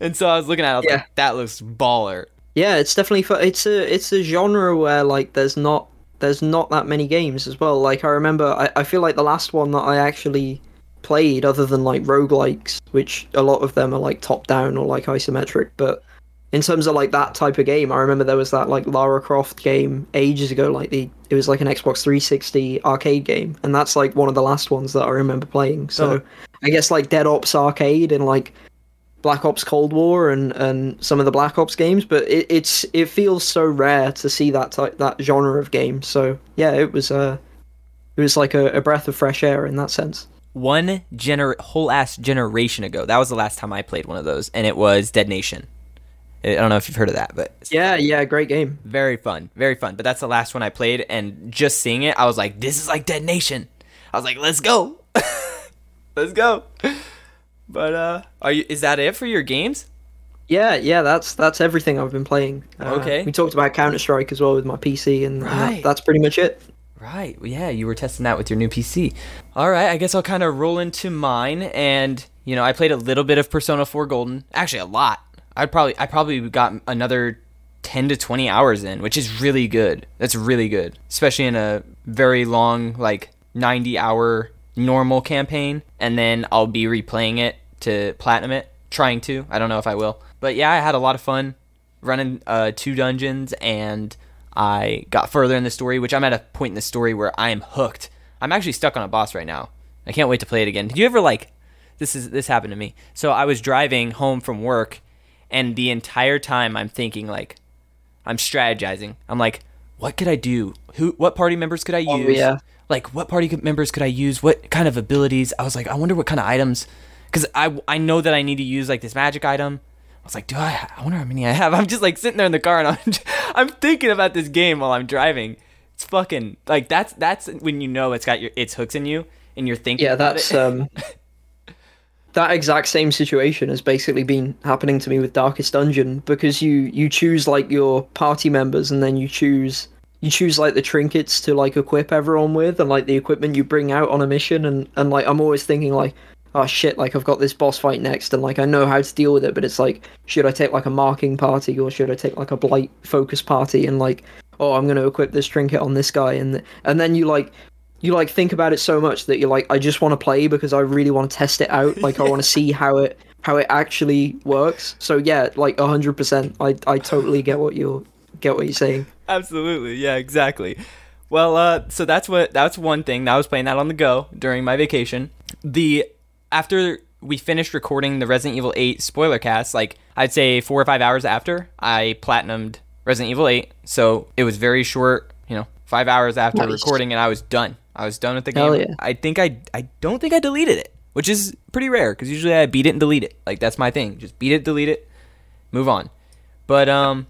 and so I was looking at it, I was yeah. like, that looks baller. Yeah, it's definitely fun. It's a it's a genre where like there's not there's not that many games as well. Like I remember I, I feel like the last one that I actually played other than like roguelikes, which a lot of them are like top down or like isometric, but in terms of like that type of game, I remember there was that like Lara Croft game ages ago. Like the it was like an Xbox 360 arcade game, and that's like one of the last ones that I remember playing. So oh. I guess like Dead Ops Arcade and like Black Ops Cold War and and some of the Black Ops games, but it, it's it feels so rare to see that type that genre of game. So yeah, it was uh it was like a, a breath of fresh air in that sense one gener whole ass generation ago. That was the last time I played one of those, and it was Dead Nation. I don't know if you've heard of that, but yeah, yeah, great game. Very fun, very fun. But that's the last one I played, and just seeing it, I was like, "This is like Dead Nation." I was like, "Let's go, let's go." But uh, are you? Is that it for your games? Yeah, yeah, that's that's everything I've been playing. Uh, okay. We talked about Counter Strike as well with my PC, and, right. and that, that's pretty much it. Right. Yeah, you were testing that with your new PC. All right. I guess I'll kind of roll into mine, and you know, I played a little bit of Persona 4 Golden. Actually, a lot. I'd probably I probably got another 10 to 20 hours in, which is really good. That's really good, especially in a very long like 90 hour normal campaign and then I'll be replaying it to platinum it, trying to. I don't know if I will. But yeah, I had a lot of fun running uh, two dungeons and I got further in the story, which I'm at a point in the story where I am hooked. I'm actually stuck on a boss right now. I can't wait to play it again. Did you ever like this is this happened to me. So I was driving home from work and the entire time I'm thinking like I'm strategizing. I'm like, what could I do? Who what party members could I oh, use? Oh, yeah. Like what party members could I use? What kind of abilities? I was like, I wonder what kind of items cuz I I know that I need to use like this magic item. I was like, do I I wonder how many I have. I'm just like sitting there in the car and I'm just, I'm thinking about this game while I'm driving. It's fucking like that's that's when you know it's got your it's hooks in you and you're thinking Yeah, that's um that exact same situation has basically been happening to me with Darkest Dungeon because you you choose like your party members and then you choose you choose like the trinkets to like equip everyone with and like the equipment you bring out on a mission and and like I'm always thinking like oh shit like I've got this boss fight next and like I know how to deal with it but it's like should I take like a marking party or should I take like a blight focus party and like oh I'm going to equip this trinket on this guy and and then you like you like think about it so much that you're like, I just want to play because I really want to test it out. Like I want to see how it how it actually works. So yeah, like hundred percent. I I totally get what you're get what you're saying. Absolutely, yeah, exactly. Well, uh, so that's what that's one thing. I was playing that on the go during my vacation. The after we finished recording the Resident Evil 8 spoiler cast, like I'd say four or five hours after, I platinumed Resident Evil 8. So it was very short, you know, five hours after nice. recording, and I was done. I was done with the game. Yeah. I think I I don't think I deleted it, which is pretty rare because usually I beat it and delete it. Like that's my thing. Just beat it, delete it, move on. But um,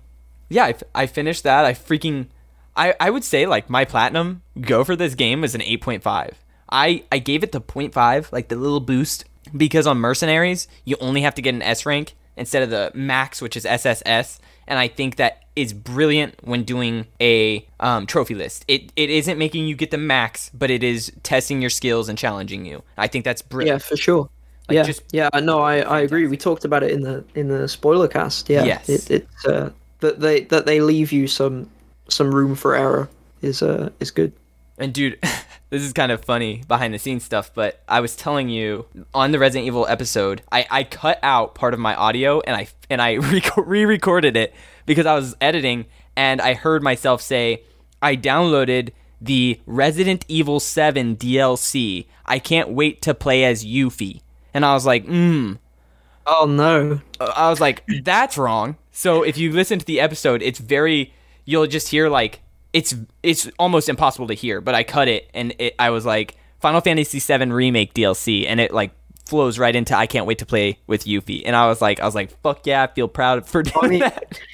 yeah, I, I finished that. I freaking I I would say like my platinum go for this game is an eight point five. I I gave it the 0.5, like the little boost, because on mercenaries you only have to get an S rank instead of the max, which is SSS. And I think that is brilliant when doing a um, trophy list. It it isn't making you get the max, but it is testing your skills and challenging you. I think that's brilliant. Yeah, for sure. Like, yeah, just, yeah. No, I, I agree. We talked about it in the in the spoiler cast. Yeah, yes. It, it uh, that they that they leave you some some room for error is uh is good. And dude, this is kind of funny behind the scenes stuff, but I was telling you on the Resident Evil episode, I, I cut out part of my audio and I and I re-recorded it because I was editing and I heard myself say I downloaded the Resident Evil 7 DLC. I can't wait to play as Yuffie. And I was like, hmm. Oh no. I was like, that's wrong. So if you listen to the episode, it's very you'll just hear like it's it's almost impossible to hear, but I cut it and it, I was like Final Fantasy VII remake DLC and it like flows right into I can't wait to play with Yuffie. And I was like I was like fuck yeah, I feel proud for doing that.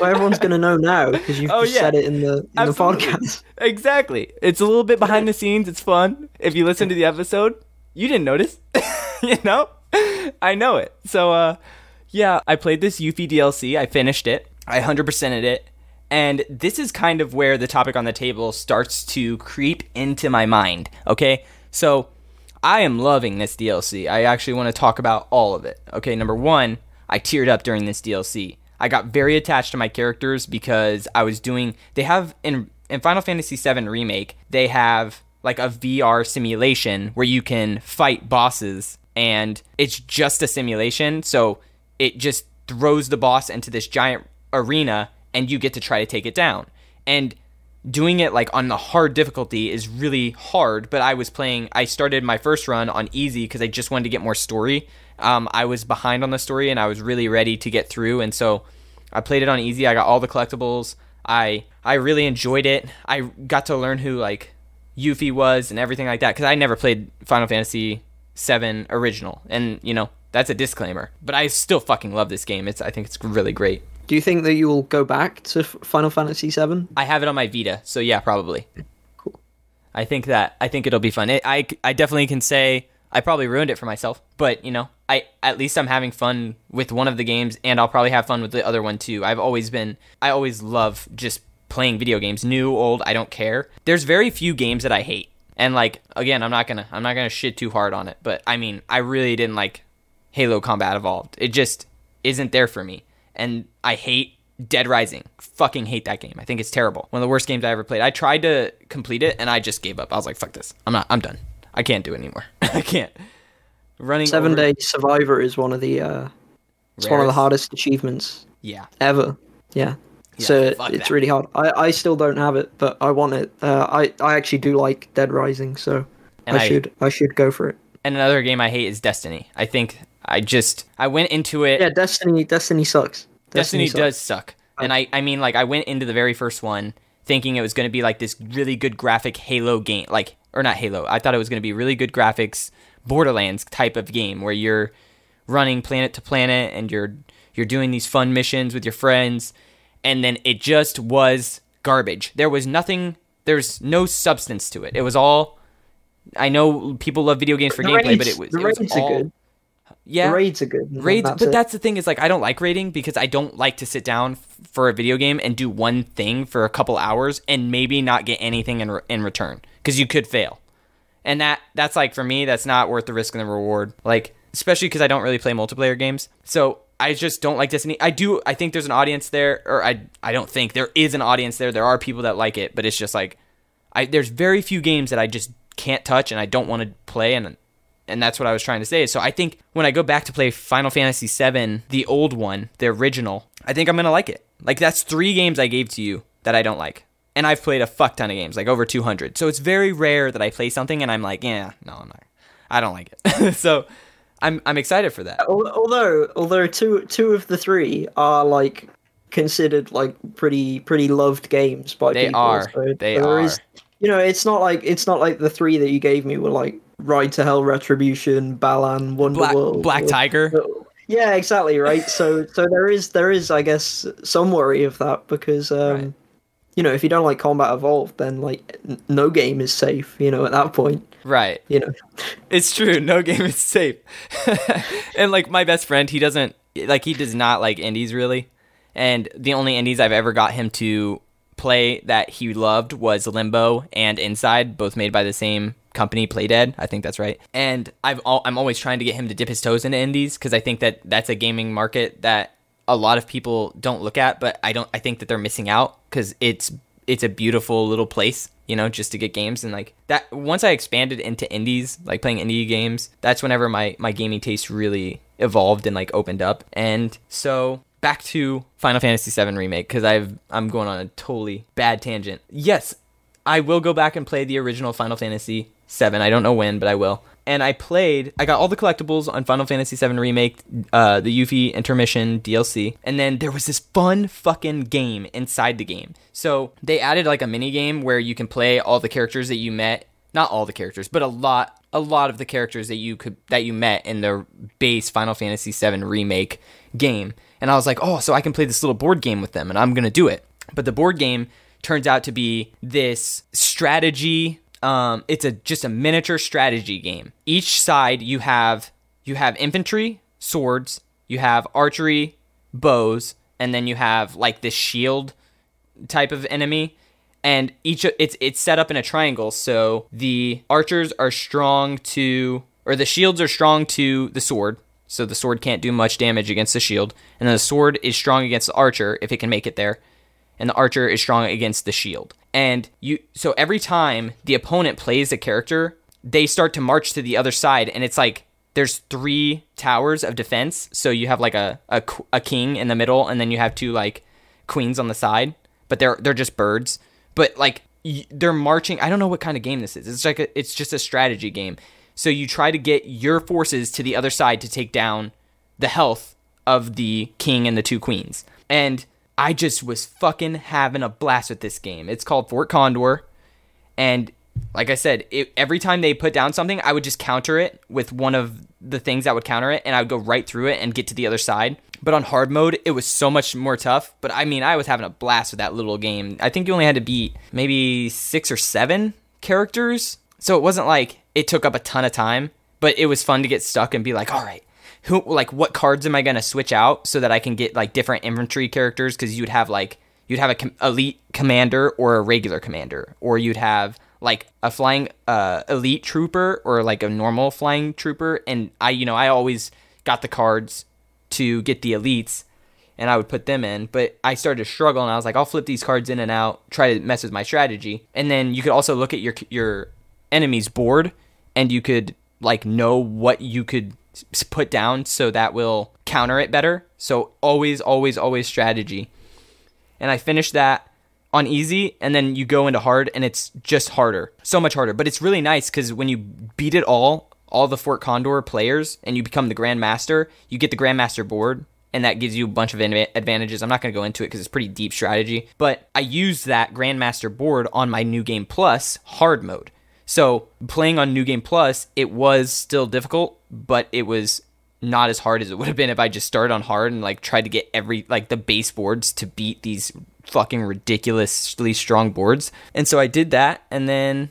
Well, everyone's gonna know now because you've Oh, just yeah. said it in the in the podcast. Exactly. It's a little bit behind the scenes. It's fun. If you listen to the episode, you didn't notice. you know? I know it. So uh yeah, I played this Yuffie DLC. I finished it. I 100%ed it. And this is kind of where the topic on the table starts to creep into my mind, okay? So I am loving this DLC. I actually want to talk about all of it. Okay, number 1, I teared up during this DLC. I got very attached to my characters because I was doing they have in in Final Fantasy VII remake, they have like a VR simulation where you can fight bosses and it's just a simulation, so it just throws the boss into this giant arena and you get to try to take it down. And doing it like on the hard difficulty is really hard but i was playing i started my first run on easy because i just wanted to get more story um, i was behind on the story and i was really ready to get through and so i played it on easy i got all the collectibles i i really enjoyed it i got to learn who like yuffie was and everything like that because i never played final fantasy 7 original and you know that's a disclaimer but i still fucking love this game it's i think it's really great Do you think that you will go back to Final Fantasy VII? I have it on my Vita, so yeah, probably. Cool. I think that I think it'll be fun. It, I I definitely can say I probably ruined it for myself, but you know, I at least I'm having fun with one of the games, and I'll probably have fun with the other one too. I've always been I always love just playing video games, new, old, I don't care. There's very few games that I hate, and like again, I'm not gonna I'm not gonna shit too hard on it, but I mean, I really didn't like Halo Combat Evolved. It just isn't there for me. And I hate Dead Rising. Fucking hate that game. I think it's terrible. One of the worst games I ever played. I tried to complete it and I just gave up. I was like, fuck this. I'm not I'm done. I can't do it anymore. I can't. Running Seven over- Day Survivor is one of the uh, it's one of the hardest achievements Yeah. ever. Yeah. Yeah, so it's that. really hard. I, I still don't have it, but I want it. Uh, I I actually do like Dead Rising, so I, I- should I should go for it. And another game I hate is Destiny. I think I just I went into it Yeah, Destiny Destiny sucks. Destiny, sucks. does suck. And I, I mean, like, I went into the very first one thinking it was going to be like this really good graphic Halo game, like, or not Halo. I thought it was going to be really good graphics Borderlands type of game where you're running planet to planet and you're you're doing these fun missions with your friends, and then it just was garbage. There was nothing. There's no substance to it. It was all. I know people love video games for The gameplay, but it was the it was raids all are good. yeah The raids are good. raids that's but it. that's the thing is like i don't like raiding because i don't like to sit down f- for a video game and do one thing for a couple hours and maybe not get anything in, re- in return because you could fail and that that's like for me that's not worth the risk and the reward. Like especially because i don't really play multiplayer games. So i just don't like destiny. I do i think there's an audience there or i i don't think there is an audience there. There are people that like it but it's just like i there's very few games that i just can't touch and i don't want to play and and that's what I was trying to say. So I think when I go back to play Final Fantasy VII, the old one, the original, I think I'm gonna like it. Like that's three games I gave to you that I don't like, and I've played a fuck ton of games, like over 200. So it's very rare that I play something and I'm like, yeah, no, I'm not. I don't like it. so I'm I'm excited for that. Although although two two of the three are like considered like pretty pretty loved games by They people. are. So They are. is- you know, it's not like it's not like the three that you gave me were like Ride to Hell, Retribution, Balan, Black Wonderworld. Black or- Tiger. Yeah, exactly right. So so there is there is I guess some worry of that because um Right. You know if you don't like Combat Evolved then like no game is safe. You know at that point Right. you know It's true. No game is safe. and like my best friend, he doesn't like he does not like indies really. And the only indies I've ever got him to play that he loved was Limbo and Inside, both made by the same company, Playdead. I think that's right. And I've al- I'm always trying to get him to dip his toes into indies because I think that that's a gaming market that a lot of people don't look at, but I don't. I think that they're missing out because it's it's a beautiful little place, you know, just to get games and like that. Once I expanded into indies, like playing indie games, that's whenever my my gaming taste really evolved and like opened up. And so back to Final Fantasy VII remake because I've I'm going on a totally bad tangent. Yes, I will go back and play the original Final Fantasy 7. I don't know when, but I will. And I played, I got all the collectibles on Final Fantasy VII Remake, uh, the Yuffie Intermission DLC, and then there was this fun fucking game inside the game. So they added like a mini game where you can play all the characters that you met, not all the characters, but a lot, a lot of the characters that you could that you met in the base Final Fantasy VII Remake game. And I was like, oh, so I can play this little board game with them, and I'm gonna do it. But the board game turns out to be this strategy. Um, it's a just a miniature strategy game. Each side you have you have infantry, swords, you have archery, bows, and then you have like this shield type of enemy. And each it's it's set up in a triangle, so the archers are strong to or the shields are strong to the sword, so the sword can't do much damage against the shield, and then the sword is strong against the archer if it can make it there and the archer is strong against the shield. And you so every time the opponent plays a character, they start to march to the other side and it's like there's three towers of defense. So you have like a, a, a king in the middle and then you have two like queens on the side, but they're they're just birds. But like they're marching. I don't know what kind of game this is. It's like a, it's just a strategy game. So you try to get your forces to the other side to take down the health of the king and the two queens. And I just was fucking having a blast with this game. It's called Fort Condor, and like I said, it, every time they put down something, I would just counter it with one of the things that would counter it, and I would go right through it and get to the other side. But on hard mode, it was so much more tough. But I mean, I was having a blast with that little game. I think you only had to beat maybe six or seven characters, so it wasn't like it took up a ton of time. But it was fun to get stuck and be like, all right, who like what cards am I to switch out so that I can get like different infantry characters? Because you'd have like you'd have a com- elite commander or a regular commander or you'd have like a flying uh, elite trooper or like a normal flying trooper. And I you know I always got the cards to get the elites and I would put them in. But I started to struggle and I was like I'll flip these cards in and out try to mess with my strategy. And then you could also look at your your enemy's board and you could like know what you could put down so that will counter it better. So always, always, always strategy. And I finished that on easy, and then you go into hard, and it's just harder, so much harder. But it's really nice because when you beat it all, all the Fort Condor players, and you become the Grandmaster, you get the Grandmaster board, and that gives you a bunch of advantages. I'm not going to go into it because it's pretty deep strategy, but I use that Grandmaster board on my New Game Plus hard mode. So playing on New Game Plus, it was still difficult, but it was not as hard as it would have been if I just started on hard and like tried to get every like the base boards to beat these fucking ridiculously strong boards. And so I did that and then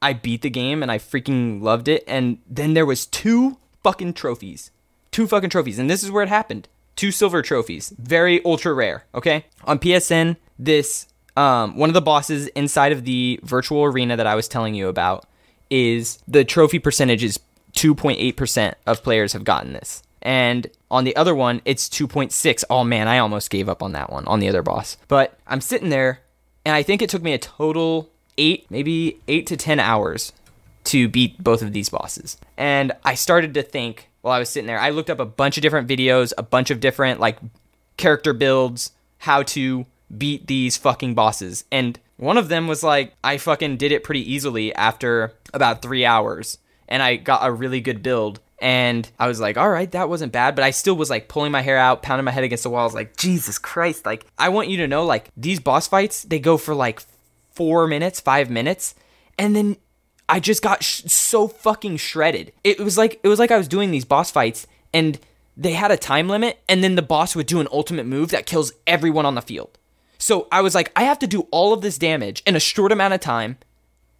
I beat the game and I freaking loved it. And then there was two fucking trophies. Two fucking trophies. And this is where it happened. Two silver trophies. Very ultra rare, okay? On PSN, this um, one of the bosses inside of the virtual arena that I was telling you about is the trophy percentage is 2.8% of players have gotten this. And on the other one, it's 2.6. Oh man, I almost gave up on that one on the other boss. But I'm sitting there and I think it took me a total 8, maybe 8 to 10 hours to beat both of these bosses. And I started to think while I was sitting there, I looked up a bunch of different videos, a bunch of different like character builds, how to beat these fucking bosses. And one of them was like, I fucking did it pretty easily after about three hours. And I got a really good build. And I was like, all right, that wasn't bad. But I still was like pulling my hair out, pounding my head against the wall. I was like, Jesus Christ. Like, I want you to know, like, these boss fights, they go for like four minutes, five minutes. And then I just got sh- so fucking shredded. It was like, it was like I was doing these boss fights and they had a time limit. And then the boss would do an ultimate move that kills everyone on the field. So I was like, I have to do all of this damage in a short amount of time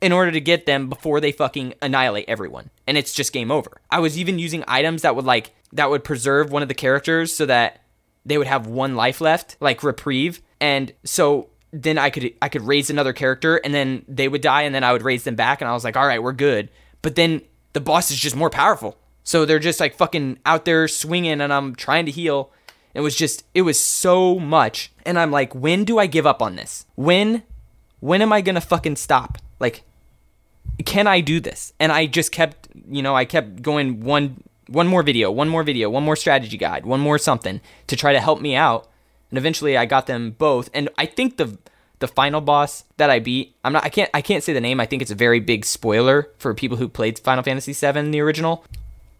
in order to get them before they fucking annihilate everyone. And it's just game over. I was even using items that would like that would preserve one of the characters so that they would have one life left, like reprieve. And so then I could I could raise another character and then they would die and then I would raise them back and I was like, "All right, we're good." But then the boss is just more powerful. So they're just like fucking out there swinging and I'm trying to heal it was just, it was so much. And I'm like, when do I give up on this? When, when am I gonna fucking stop? Like, can I do this? And I just kept, you know, I kept going one, one more video, one more video, one more strategy guide, one more something to try to help me out. And eventually I got them both. And I think the, the final boss that I beat, I'm not I can't I can't say the name. I think it's a very big spoiler for people who played Final Fantasy VII the original.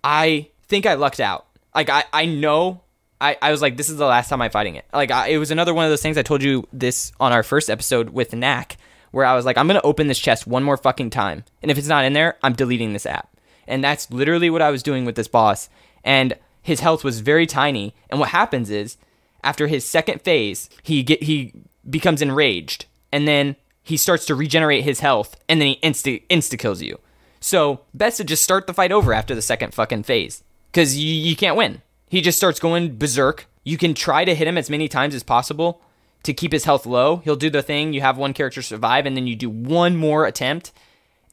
I think I lucked out. Like I I know I, I was like, this is the last time I'm fighting it. Like, I, it was another one of those things I told you this on our first episode with Knack, where I was like, I'm going to open this chest one more fucking time. And if it's not in there, I'm deleting this app. And that's literally what I was doing with this boss. And his health was very tiny. And what happens is, after his second phase, he get he becomes enraged. And then he starts to regenerate his health. And then he insta, insta kills you. So, best to just start the fight over after the second fucking phase. Because you, you can't win. He just starts going berserk. You can try to hit him as many times as possible to keep his health low. He'll do the thing, you have one character survive, and then you do one more attempt.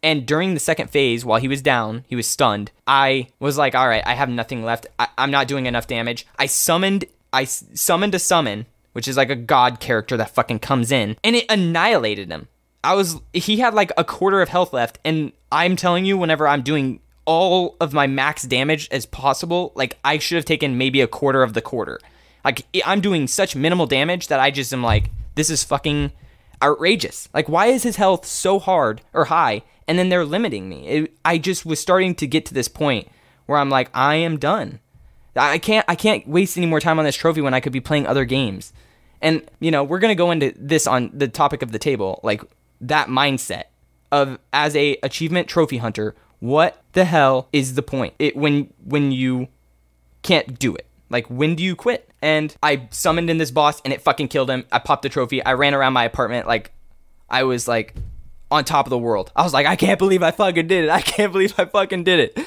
And during the second phase, while he was down, he was stunned. I was like, all right, I have nothing left. I- am not doing enough damage. I summoned, I summoned a summon, which is like a god character that fucking comes in, and it annihilated him. I was, he had like a quarter of health left, and I'm telling you, whenever I'm doing all of my max damage as possible, like I should have taken maybe a quarter of the quarter. Like I'm doing such minimal damage that I just am like, this is fucking outrageous. Like why is his health so hard or high, and then they're limiting me? It, I just was starting to get to this point where I'm like, I am done. I can't I can't waste any more time on this trophy when I could be playing other games. And you know, we're gonna go into this on the topic of the table, like that mindset of as a achievement trophy hunter what the hell is the point? It when when you can't do it. Like when do you quit? And I summoned in this boss and it fucking killed him. I popped the trophy. I ran around my apartment like I was like on top of the world. I was like, I can't believe I fucking did it. I can't believe I fucking did it.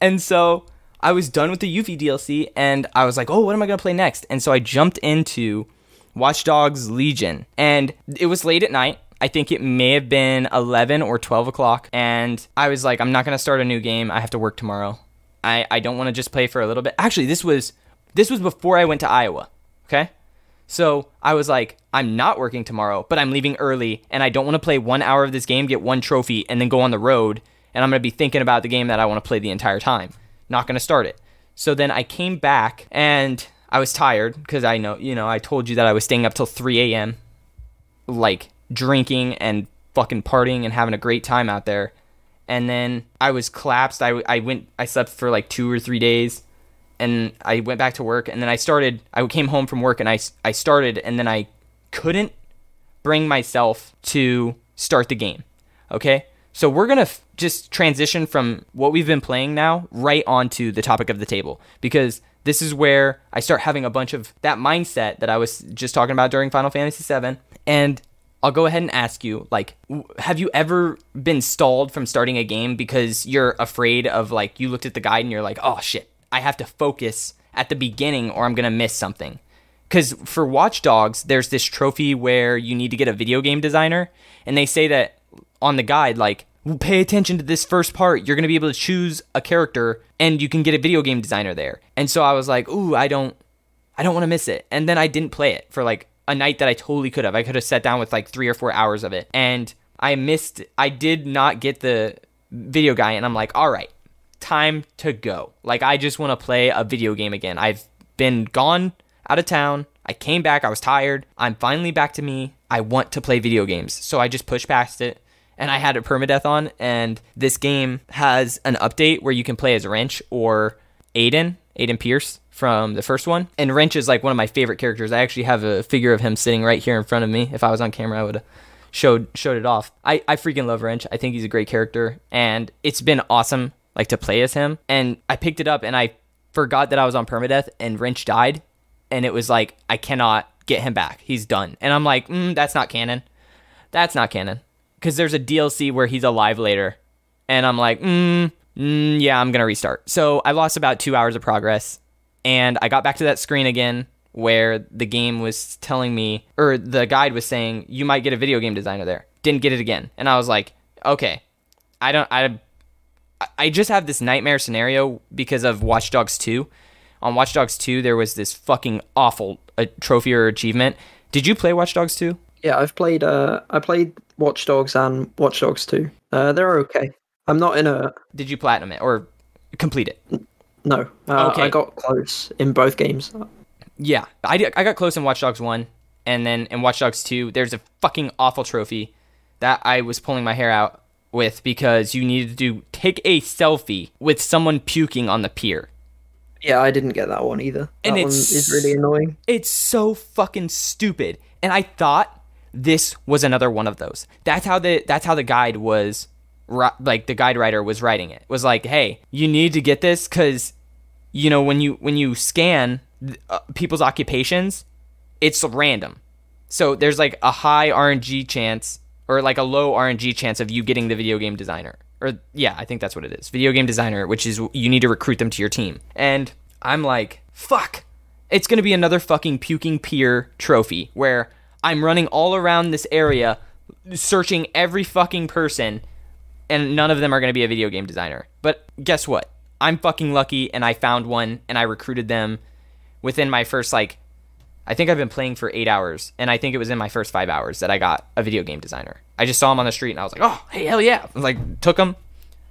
And so I was done with the Yuffie DLC and I was like, oh, what am I gonna play next? And so I jumped into Watch Dogs Legion. And it was late at night. I think it may have been 11 or 12 o'clock. And I was like, I'm not going to start a new game. I have to work tomorrow. I, I don't want to just play for a little bit. Actually, this was this was before I went to Iowa. Okay. So I was like, I'm not working tomorrow, but I'm leaving early and I don't want to play one hour of this game, get one trophy, and then go on the road. And I'm going to be thinking about the game that I want to play the entire time. Not going to start it. So then I came back and I was tired because I know, you know, I told you that I was staying up till 3 a.m. Like drinking and fucking partying and having a great time out there. And then I was collapsed. I, I went, I slept for like two or three days and I went back to work. And then I started, I came home from work and I, I started, and then I couldn't bring myself to start the game. Okay. So we're going to f- just transition from what we've been playing now right onto the topic of the table because this is where I start having a bunch of that mindset that I was just talking about during Final Fantasy VII. And I'll go ahead and ask you, like, have you ever been stalled from starting a game because you're afraid of, like, you looked at the guide and you're like, oh shit, I have to focus at the beginning or I'm gonna miss something? Because for Watch Dogs, there's this trophy where you need to get a video game designer, and they say that on the guide, like, pay attention to this first part. You're gonna be able to choose a character, and you can get a video game designer there. And so I was like, ooh, I don't, I don't want to miss it. And then I didn't play it for like a night that I totally could have. I could have sat down with like three or four hours of it. And I missed, I did not get the video guy. And I'm like, all right, time to go. Like, I just want to play a video game again. I've been gone out of town. I came back. I was tired. I'm finally back to me. I want to play video games. So I just pushed past it and I had a permadeath on. And this game has an update where you can play as Wrench or Aiden, Aiden Pearce from the first one. And Wrench is like one of my favorite characters. I actually have a figure of him sitting right here in front of me. If I was on camera, I would have showed showed it off. I, I freaking love Wrench. I think he's a great character. And it's been awesome like to play as him. And I picked it up and I forgot that I was on permadeath and Wrench died. And it was like, I cannot get him back. He's done. And I'm like, mm, that's not canon. That's not canon. Because there's a DLC where he's alive later. And I'm like, mm, mm, yeah, I'm going to restart. So I lost about two hours of progress and I got back to that screen again where the game was telling me, or the guide was saying, you might get a video game designer there. Didn't get it again. And I was like, okay, I don't, I, I just have this nightmare scenario because of Watch Dogs 2. On Watch Dogs 2, there was this fucking awful uh, trophy or achievement. Did you play Watch Dogs 2? Yeah, I've played. Uh, I played Watch Dogs and Watch Dogs 2. Uh, they're okay. I'm not in a. Did you platinum it or complete it? No. Uh, Okay. I got close in both games. Yeah, I, did- I got close in Watch Dogs 1. And then in Watch Dogs 2, there's a fucking awful trophy that I was pulling my hair out with because you needed to take a selfie with someone puking on the pier. Yeah, I didn't get that one either. That And one it's- is really annoying. It's so fucking stupid. And I thought this was another one of those. That's how the that's how the guide was like the guide writer was writing it. Was like, "Hey, you need to get this cuz you know when you when you scan uh, people's occupations, it's random. So there's like a high RNG chance or like a low RNG chance of you getting the video game designer. Or yeah, I think that's what it is. Video game designer, which is you need to recruit them to your team. And I'm like, fuck. It's to be another fucking puking pier trophy where I'm running all around this area searching every fucking person and none of them are going to be a video game designer. But guess what? I'm fucking lucky and I found one and I recruited them within my first like I think I've been playing for 8 hours and I think it was in my first 5 hours that I got a video game designer. I just saw him on the street and I was like, "Oh, hey, hell yeah." Like took him,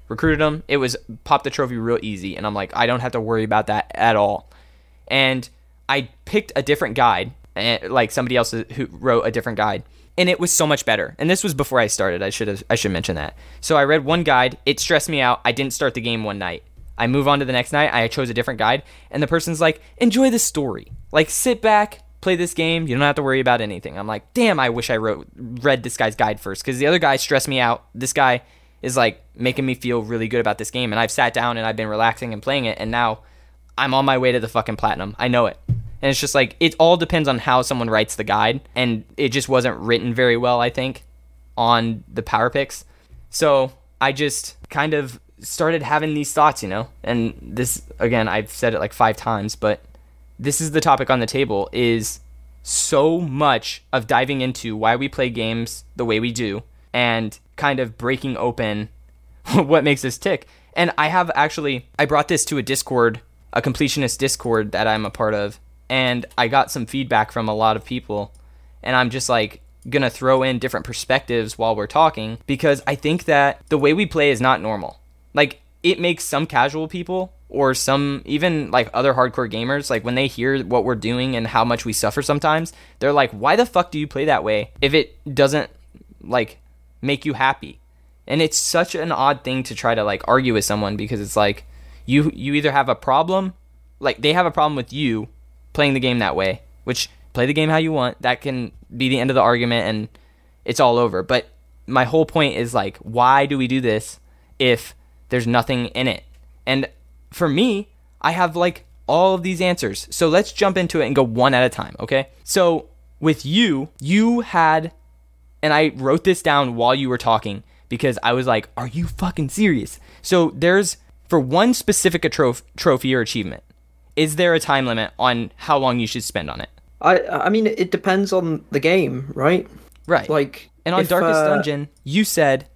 recruited him. It was popped the trophy real easy and I'm like, I don't have to worry about that at all. And I picked a different guide, eh, like somebody else who wrote a different guide, and it was so much better. And this was before I started. I should have I should mention that. So I read one guide. It stressed me out. I didn't start the game one night. I move on to the next night. I chose a different guide, and the person's like, "Enjoy the story. Like sit back." Play this game. You don't have to worry about anything. I'm like, damn. I wish I wrote read this guy's guide first because the other guy stressed me out. This guy is like making me feel really good about this game, and I've sat down and I've been relaxing and playing it, and now I'm on my way to the fucking platinum. I know it. And it's just like it all depends on how someone writes the guide and it just wasn't written very well, I think, on the PowerPyx. So, I just kind of started having these thoughts, you know. And this again, I've said it like 5 times, but this is the topic on the table is so much of diving into why we play games the way we do and kind of breaking open what makes us tick. And I have actually I brought this to a Discord, a completionist Discord that I'm a part of, and I got some feedback from a lot of people. And I'm just like gonna throw in different perspectives while we're talking because I think that the way we play is not normal. Like it makes some casual people or some even like other hardcore gamers like when they hear what we're doing and how much we suffer sometimes, they're like, "Why the fuck do you play that way if it doesn't like make you happy?" and it's such an odd thing to try to like argue with someone because it's like you you either have a problem like they have a problem with you playing the game that way which play the game how you want that can be the end of the argument and it's all over but my whole point is like why do we do this if there's nothing in it and for me i have like all of these answers so let's jump into it and go one at a time okay so with you you had and I wrote this down while you were talking because I was like, "Are you fucking serious?" So there's for one specific a troph- trophy or achievement. Is there a time limit on how long you should spend on it? I I mean, it depends on the game, right? Right. Like, and on if, Darkest uh, Dungeon, you said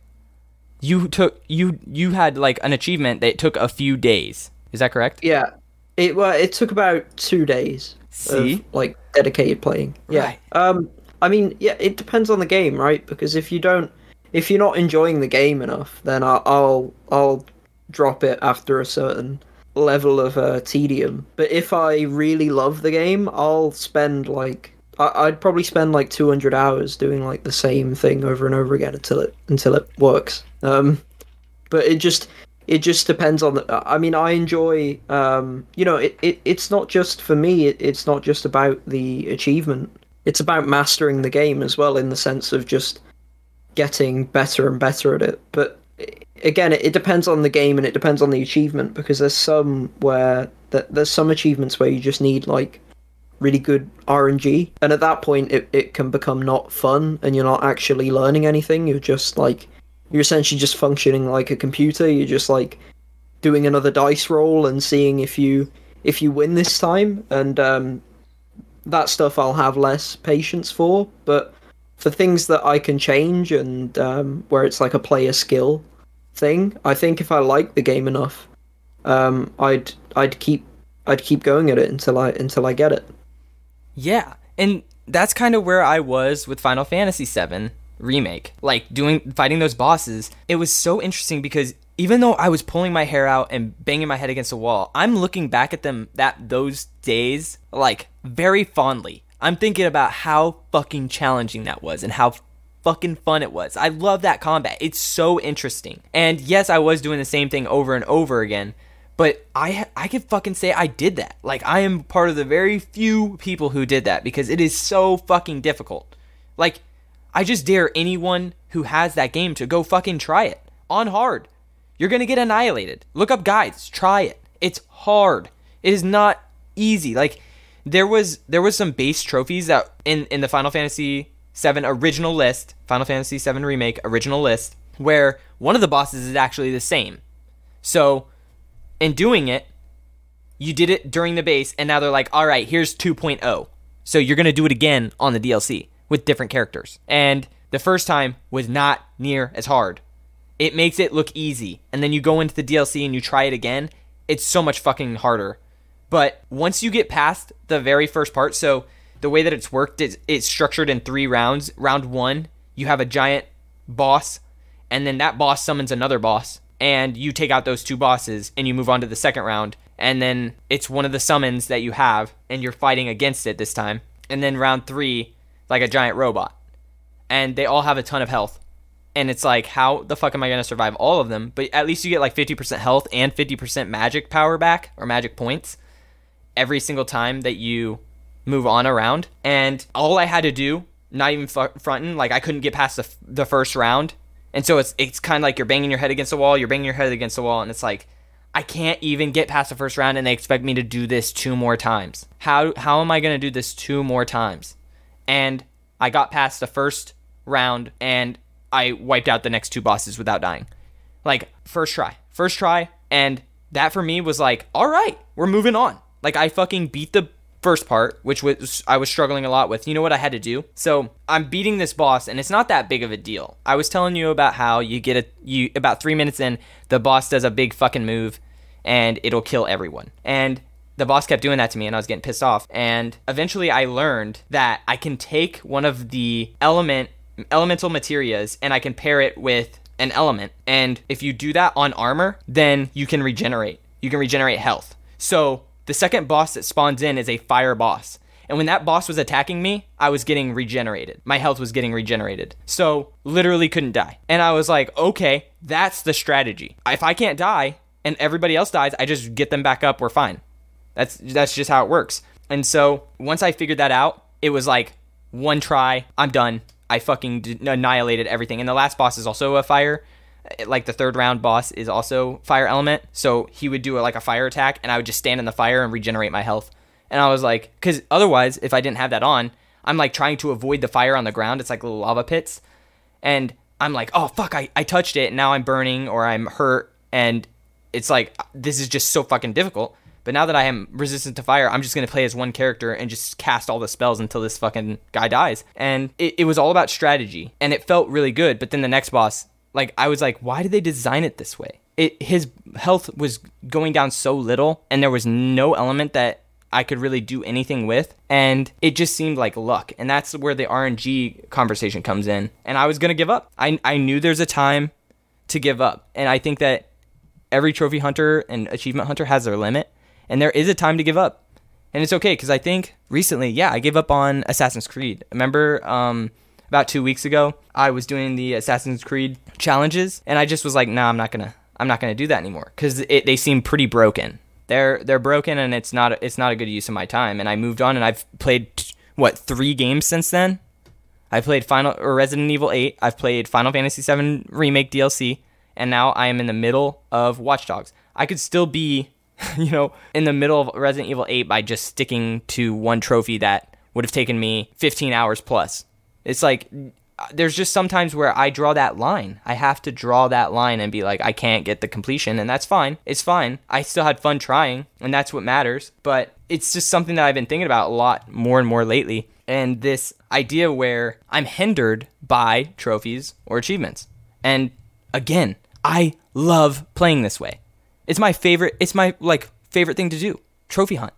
you took you you had like an achievement that took a few days. Is that correct? Yeah, it well, it took about two days. See? of, like dedicated playing. Yeah. Right. Um. I mean, yeah, it depends on the game, right? Because if you don't, if you're not enjoying the game enough, then I'll I'll, I'll drop it after a certain level of uh, tedium. But if I really love the game, I'll spend like I, I'd probably spend like 200 hours doing like the same thing over and over again until it until it works. Um, but it just it just depends on the i mean i enjoy um you know it, it it's not just for me it, it's not just about the achievement it's about mastering the game as well in the sense of just getting better and better at it but again it, it depends on the game and it depends on the achievement because there's some where that there's some achievements where you just need like really good rng and at that point it, it can become not fun and you're not actually learning anything. You're just like you're essentially just functioning like a computer. You're just like doing another dice roll and seeing if you if you win this time. And um that stuff i'll have less patience for. But for things that i can change and um where it's like a player skill thing i think if i like the game enough um i'd i'd keep i'd keep going at it until i until i get it Yeah, and that's kind of where I was with Final Fantasy VII remake. Like doing fighting those bosses, it was so interesting because even though I was pulling my hair out and banging my head against the wall, I'm looking back at them that those days like very fondly. I'm thinking about how fucking challenging that was and how fucking fun it was. I love that combat. It's so interesting. And yes, I was doing the same thing over and over again, but I I can fucking say I did that. Like I am part of the very few people who did that because it is so fucking difficult. Like I just dare anyone who has that game to go fucking try it on hard. You're going to get annihilated. Look up guides, try it. It's hard. It is not easy. Like there was there was some base trophies that in in the Final Fantasy 7 original list, Final Fantasy 7 remake original list where one of the bosses is actually the same. So in doing it, you did it during the base, and now they're like, all right, here's 2.0. So you're going to do it again on the DLC with different characters. And the first time was not near as hard. It makes it look easy. And then you go into the DLC and you try it again, it's so much fucking harder. But once you get past the very first part, so the way that it's worked is it's structured in three rounds. Round one, you have a giant boss, and then that boss summons another boss and you take out those two bosses and you move on to the second round. And then it's one of the summons that you have and you're fighting against it this time. And then round 3 like a giant robot. And they all have a ton of health. And it's like how the fuck am i to survive all of them? But at least you get like 50% health and 50% magic power back or magic points every single time that you move on around and all i had to do not even fronting like i couldn't get past the, the first round and so it's it's kind of like you're banging your head against the wall, you're banging your head against the wall, and it's like I can't even get past the first round, and they expect me to do this two more times. How how am I gonna do this two more times? And I got past the first round, and I wiped out the next two bosses without dying. Like first try, first try, and that for me was like, all right, we're moving on. Like I fucking beat the first part, which was I was struggling a lot with. You know what I had to do? So I'm beating this boss, and it's not that big of a deal. I was telling you about how you get a you about three minutes in, the boss does a big fucking move, and it'll kill everyone. And the boss kept doing that to me, and I was getting pissed off. And eventually, I learned that I can take one of the element elemental materias, and I can pair it with an element. And if you do that on armor, then you can regenerate. You can regenerate health. So the second boss that spawns in is a fire boss. And when that boss was attacking me, I was getting regenerated. My health was getting regenerated. So, literally couldn't die. And I was like, okay, that's the strategy. If I can't die and everybody else dies, I just get them back up, we're fine. That's that's just how it works. And so, once I figured that out, it was like one try, I'm done. I fucking annihilated everything. And the last boss is also a fire like the third round boss is also fire element, so he would do a, like a fire attack, and I would just stand in the fire and regenerate my health. And I was like, because otherwise, if I didn't have that on, I'm like trying to avoid the fire on the ground. It's like little lava pits, and I'm like, oh fuck, I, I touched it, and now I'm burning or I'm hurt, and it's like this is just so fucking difficult. But now that I am resistant to fire, I'm just gonna play as one character and just cast all the spells until this fucking guy dies. And it, it was all about strategy, and it felt really good. But then the next boss, like I was like, why did they design it this way? It his health was going down so little, and there was no element that I could really do anything with, and it just seemed like luck. And that's where the RNG conversation comes in. And I was gonna give up. I I knew there's a time to give up, and I think that every trophy hunter and achievement hunter has their limit, and there is a time to give up. And it's okay because I think recently, yeah, I gave up on Assassin's Creed. Remember, um, about two weeks ago, I was doing the Assassin's Creed challenges, and I just was like, nah, I'm not gonna, I'm not gonna do that anymore because they seem pretty broken. They're they're broken, and it's not it's not a good use of my time. And I moved on, and I've played what three games since then. I played Final or Resident Evil 8. I've played Final Fantasy 7 Remake DLC, and now I am in the middle of Watch Dogs. I could still be, you know, in the middle of Resident Evil 8 by just sticking to one trophy that would have taken me 15 hours plus. It's like there's just sometimes where I draw that line. I have to draw that line and be like, I can't get the completion, and that's fine. It's fine. I still had fun trying, and that's what matters. But it's just something that I've been thinking about a lot more and more lately. And this idea where I'm hindered by trophies or achievements. And again, I love playing this way. It's my favorite, it's my like favorite thing to do. Trophy hunt.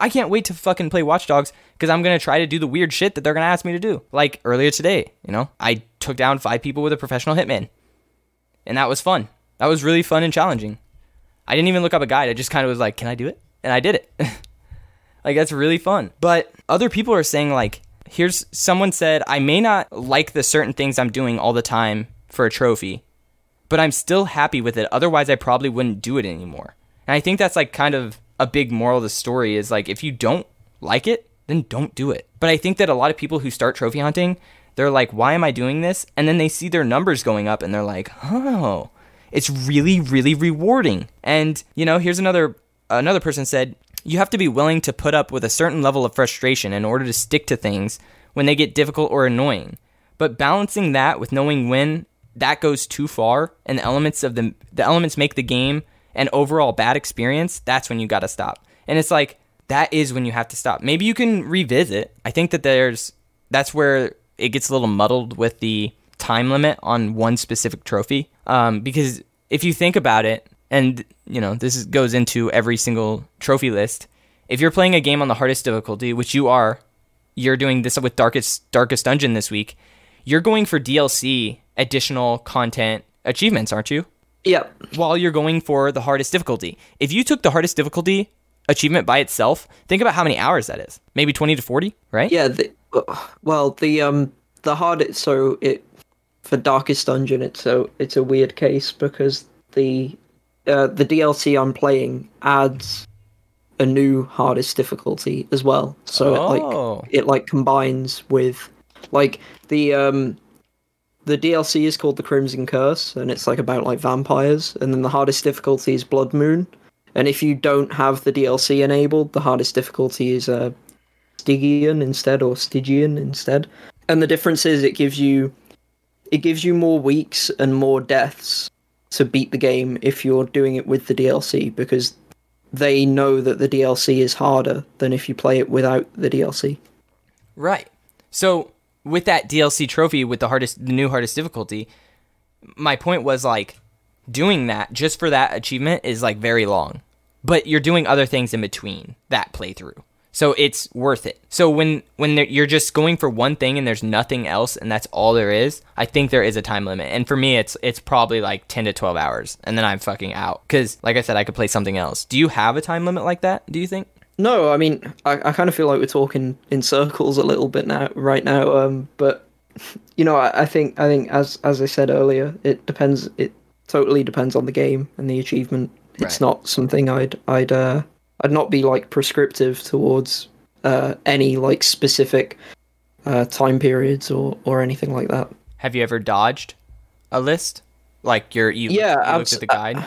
I can't wait to fucking play Watch Dogs because I'm gonna try to do the weird shit that they're gonna ask me to do. Like earlier today, you know, I took down five people with a professional hitman, and that was fun. That was really fun and challenging. I didn't even look up a guide. I just kind of was like, "Can I do it?" And I did it. Like that's really fun. But other people are saying like here's someone said I may not like the certain things I'm doing all the time for a trophy, but I'm still happy with it. Otherwise I probably wouldn't do it anymore. And I think that's like kind of a big moral of the story is like if you don't like it, then don't do it. But I think that a lot of people who start trophy hunting, they're like, why am I doing this? And then they see their numbers going up and they're like, oh, it's really, really rewarding. And, you know, here's another another person said, you have to be willing to put up with a certain level of frustration in order to stick to things when they get difficult or annoying. But balancing that with knowing when that goes too far and the elements of the the elements make the game an overall bad experience, that's when you got to stop. And it's like that is when you have to stop. Maybe you can revisit. I think that there's that's where it gets a little muddled with the time limit on one specific trophy. Um, because if you think about it, and you know this is, goes into every single trophy list. If you're playing a game on the hardest difficulty, which you are, you're doing this with darkest darkest dungeon this week. You're going for DLC additional content achievements, aren't you? Yep. While you're going for the hardest difficulty. If you took the hardest difficulty achievement by itself, think about how many hours that is. Maybe 20 to 40, right? Yeah. The, well, the um the hard so it for darkest dungeon it's a it's a weird case because the uh, the DLC I'm playing adds a new hardest difficulty as well. So Oh. it like it like combines with like the um the DLC is called the Crimson Curse and it's like about like vampires and then the hardest difficulty is Blood Moon. And if you don't have the DLC enabled, the hardest difficulty is uh Stygian instead or Stygian instead. And the difference is it gives you it gives you more weeks and more deaths to beat the game if you're doing it with the DLC because they know that the DLC is harder than if you play it without the DLC. Right. So with that DLC trophy with the hardest the new hardest difficulty, my point was like doing that just for that achievement is like very long. But you're doing other things in between that playthrough. So it's worth it. So when when you're just going for one thing and there's nothing else and that's all there is, I think there is a time limit. And for me it's it's probably like 10 to 12 hours and then I'm fucking out cuz like I said I could play something else. Do you have a time limit like that? Do you think? No, I mean, I, I kind of feel like we're talking in circles a little bit now, right now. Um, but you know, I, I think I think as as I said earlier, it depends. It totally depends on the game and the achievement. It's Right. not something I'd I'd uh I'd not be like prescriptive towards uh any like specific uh time periods or or anything like that. Have you ever dodged a list? Like you're you, Yeah, you looked at the guide?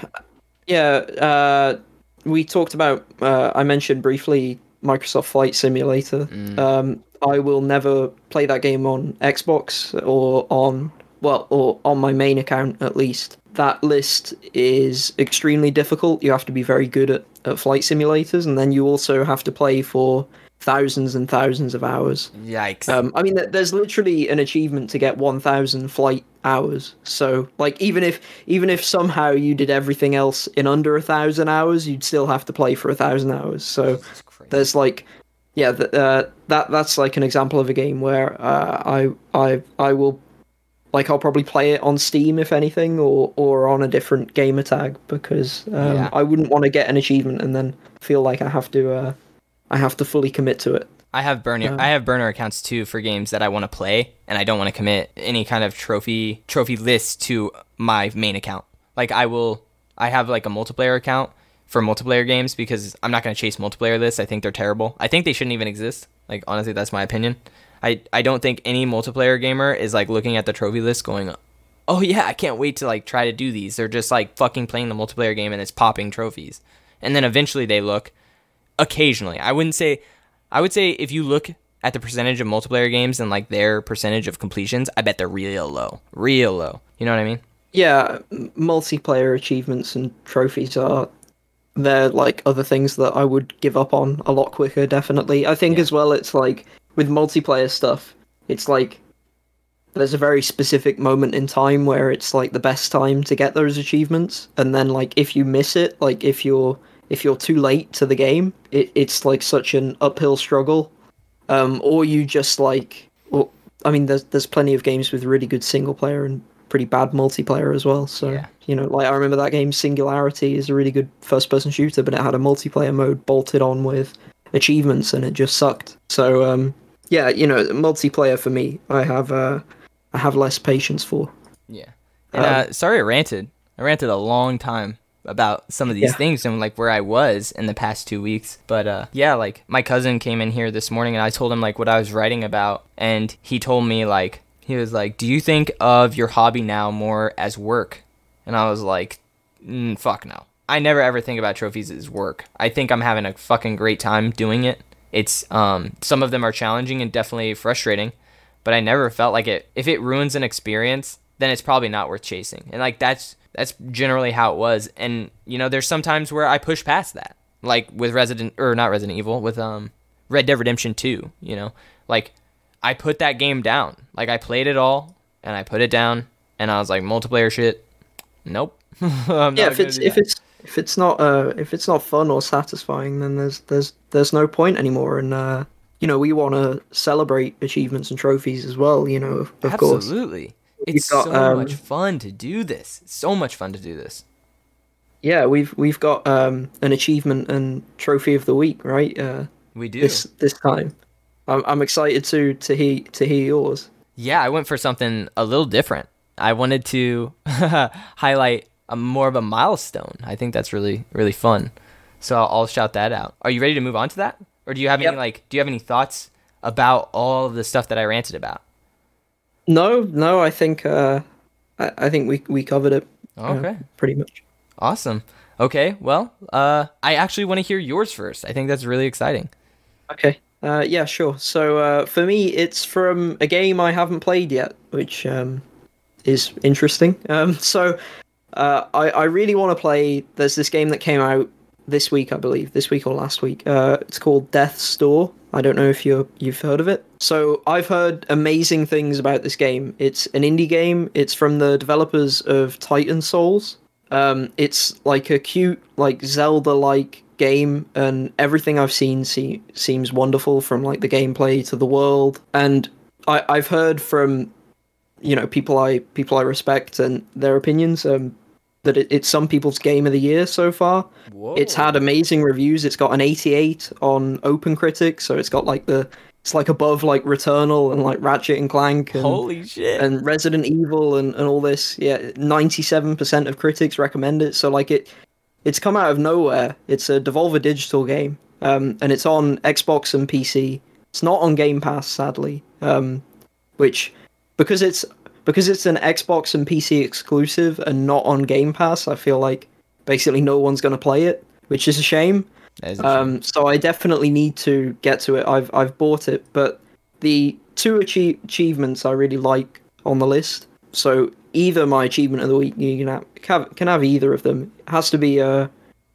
Yeah, uh, we talked about. Uh, I mentioned briefly Microsoft Flight Simulator. Um, I will never play that game on Xbox or on well, or on my main account at least. That list is extremely difficult. You have to be very good at, at flight simulators, and then you also have to play for thousands and thousands of hours. Yikes. Um, I mean, there's literally an achievement to get 1,000 flight hours. So, like, even if even if somehow you did everything else in under a thousand hours, you'd still have to play for a thousand hours. So, there's like, yeah, th- uh, that that's like an example of a game where uh, I I I will. Like I'll probably play it on Steam if anything, or or on a different gamer tag because um, Yeah. I wouldn't want to get an achievement and then feel like I have to uh, I have to fully commit to it. I have burner I have burner accounts too for games that I want to play and I don't want to commit any kind of trophy trophy list to my main account. Like I will I have like a multiplayer account for multiplayer games because I'm not going to chase multiplayer lists. I think they're terrible. I think they shouldn't even exist. Like honestly, that's my opinion. I I don't think any multiplayer gamer is like looking at the trophy list going, "Oh yeah, I can't wait to like try to do these." They're just like fucking playing the multiplayer game and it's popping trophies. And then eventually they look occasionally. I wouldn't say I would say if you look at the percentage of multiplayer games and like their percentage of completions, I bet they're real low. Real low. You know what I mean? yeah, multiplayer achievements and trophies are they're like other things that I would give up on a lot quicker. Definitely, I think Yeah. as well. It's like with multiplayer stuff, it's like there's a very specific moment in time where it's like the best time to get those achievements, and then like if you miss it, like if you're if you're too late to the game, it, it's like such an uphill struggle. Um, or you just like, well, I mean, there's there's plenty of games with really good single player and pretty bad multiplayer as well. So Yeah. you know, like I remember that game Singularity is a really good first person shooter, but it had a multiplayer mode bolted on with achievements, and it just sucked. So um, yeah, you know, multiplayer for me, I have uh, I have less patience for. Yeah. And uh, sorry, I ranted. I ranted a long time about some of these Yeah. things and like where I was in the past two weeks. But uh, yeah, like my cousin came in here this morning and I told him like what I was writing about, and he told me like he was like, "Do you think of your hobby now more as work?" And I was like, mm, "Fuck no." I never ever think about trophies as work. I think I'm having a fucking great time doing it. It's um some of them are challenging and definitely frustrating, but I never felt like it if it ruins an experience, then it's probably not worth chasing. And like that's that's generally how it was. And you know, there's sometimes where I push past that. Like with Resident or not Resident Evil, with um Red Dead Redemption 2, you know? Like I put that game down. Like I played it all and I put it down and I was like multiplayer shit. Nope. Yeah, if it's if that. it's if it's not uh if it's not fun or satisfying, then there's there's there's no point anymore. And uh, you know, we want to celebrate achievements and trophies as well. You know, of, of course. Absolutely. It's got, so um, much fun to do this. So much fun to do this. Yeah, we've we've got um an achievement and trophy of the week, right? Uh, We do. this this time. I'm I'm excited to to hear to hear yours. Yeah, I went for something a little different. I wanted to highlight a more of a milestone. I think that's really really fun. So I'll, I'll shout that out. Are you ready to move on to that, or do you have any like do you have any thoughts about all of the stuff that I ranted about? No, no, I think uh, I, I think we we covered it. uh, Okay, pretty much. awesome. Okay, well, uh, I actually want to hear yours first. I think that's really exciting. Okay. Uh, yeah, sure. So uh, for me, it's from a game I haven't played yet, which um, is interesting. Um, so uh, I, I really want to play. There's this game that came out this week, I believe, this week or last week. Uh, it's called Death's Door. I don't know if you're you've heard of it. So I've heard amazing things about this game. It's an indie game. It's from the developers of Titan Souls. Um, it's like a cute, like Zelda-like game, and everything I've seen se- seems wonderful, from like the gameplay to the world. And I- I've heard from, you know, people I people I respect and their opinions. Um, that it, it's some people's game of the year so far. Whoa. It's had amazing reviews. It's got an 88 on OpenCritic, so it's got like the it's like above like Returnal and like Ratchet and Clank and holy shit. and Resident Evil and, and all this. Yeah, 97% of critics recommend it. So like it it's come out of nowhere. It's a Devolver Digital game. Um and it's on Xbox and PC. It's not on Game Pass sadly. Um which because it's because it's an Xbox and PC exclusive and not on Game Pass, I feel like basically no one's going to play it, which is a shame. Is a shame. Um, so I definitely need to get to it. I've I've bought it, but the two achie- achievements I really like on the list. So either my achievement of the week, you can have, can have, can have either of them. It has to be a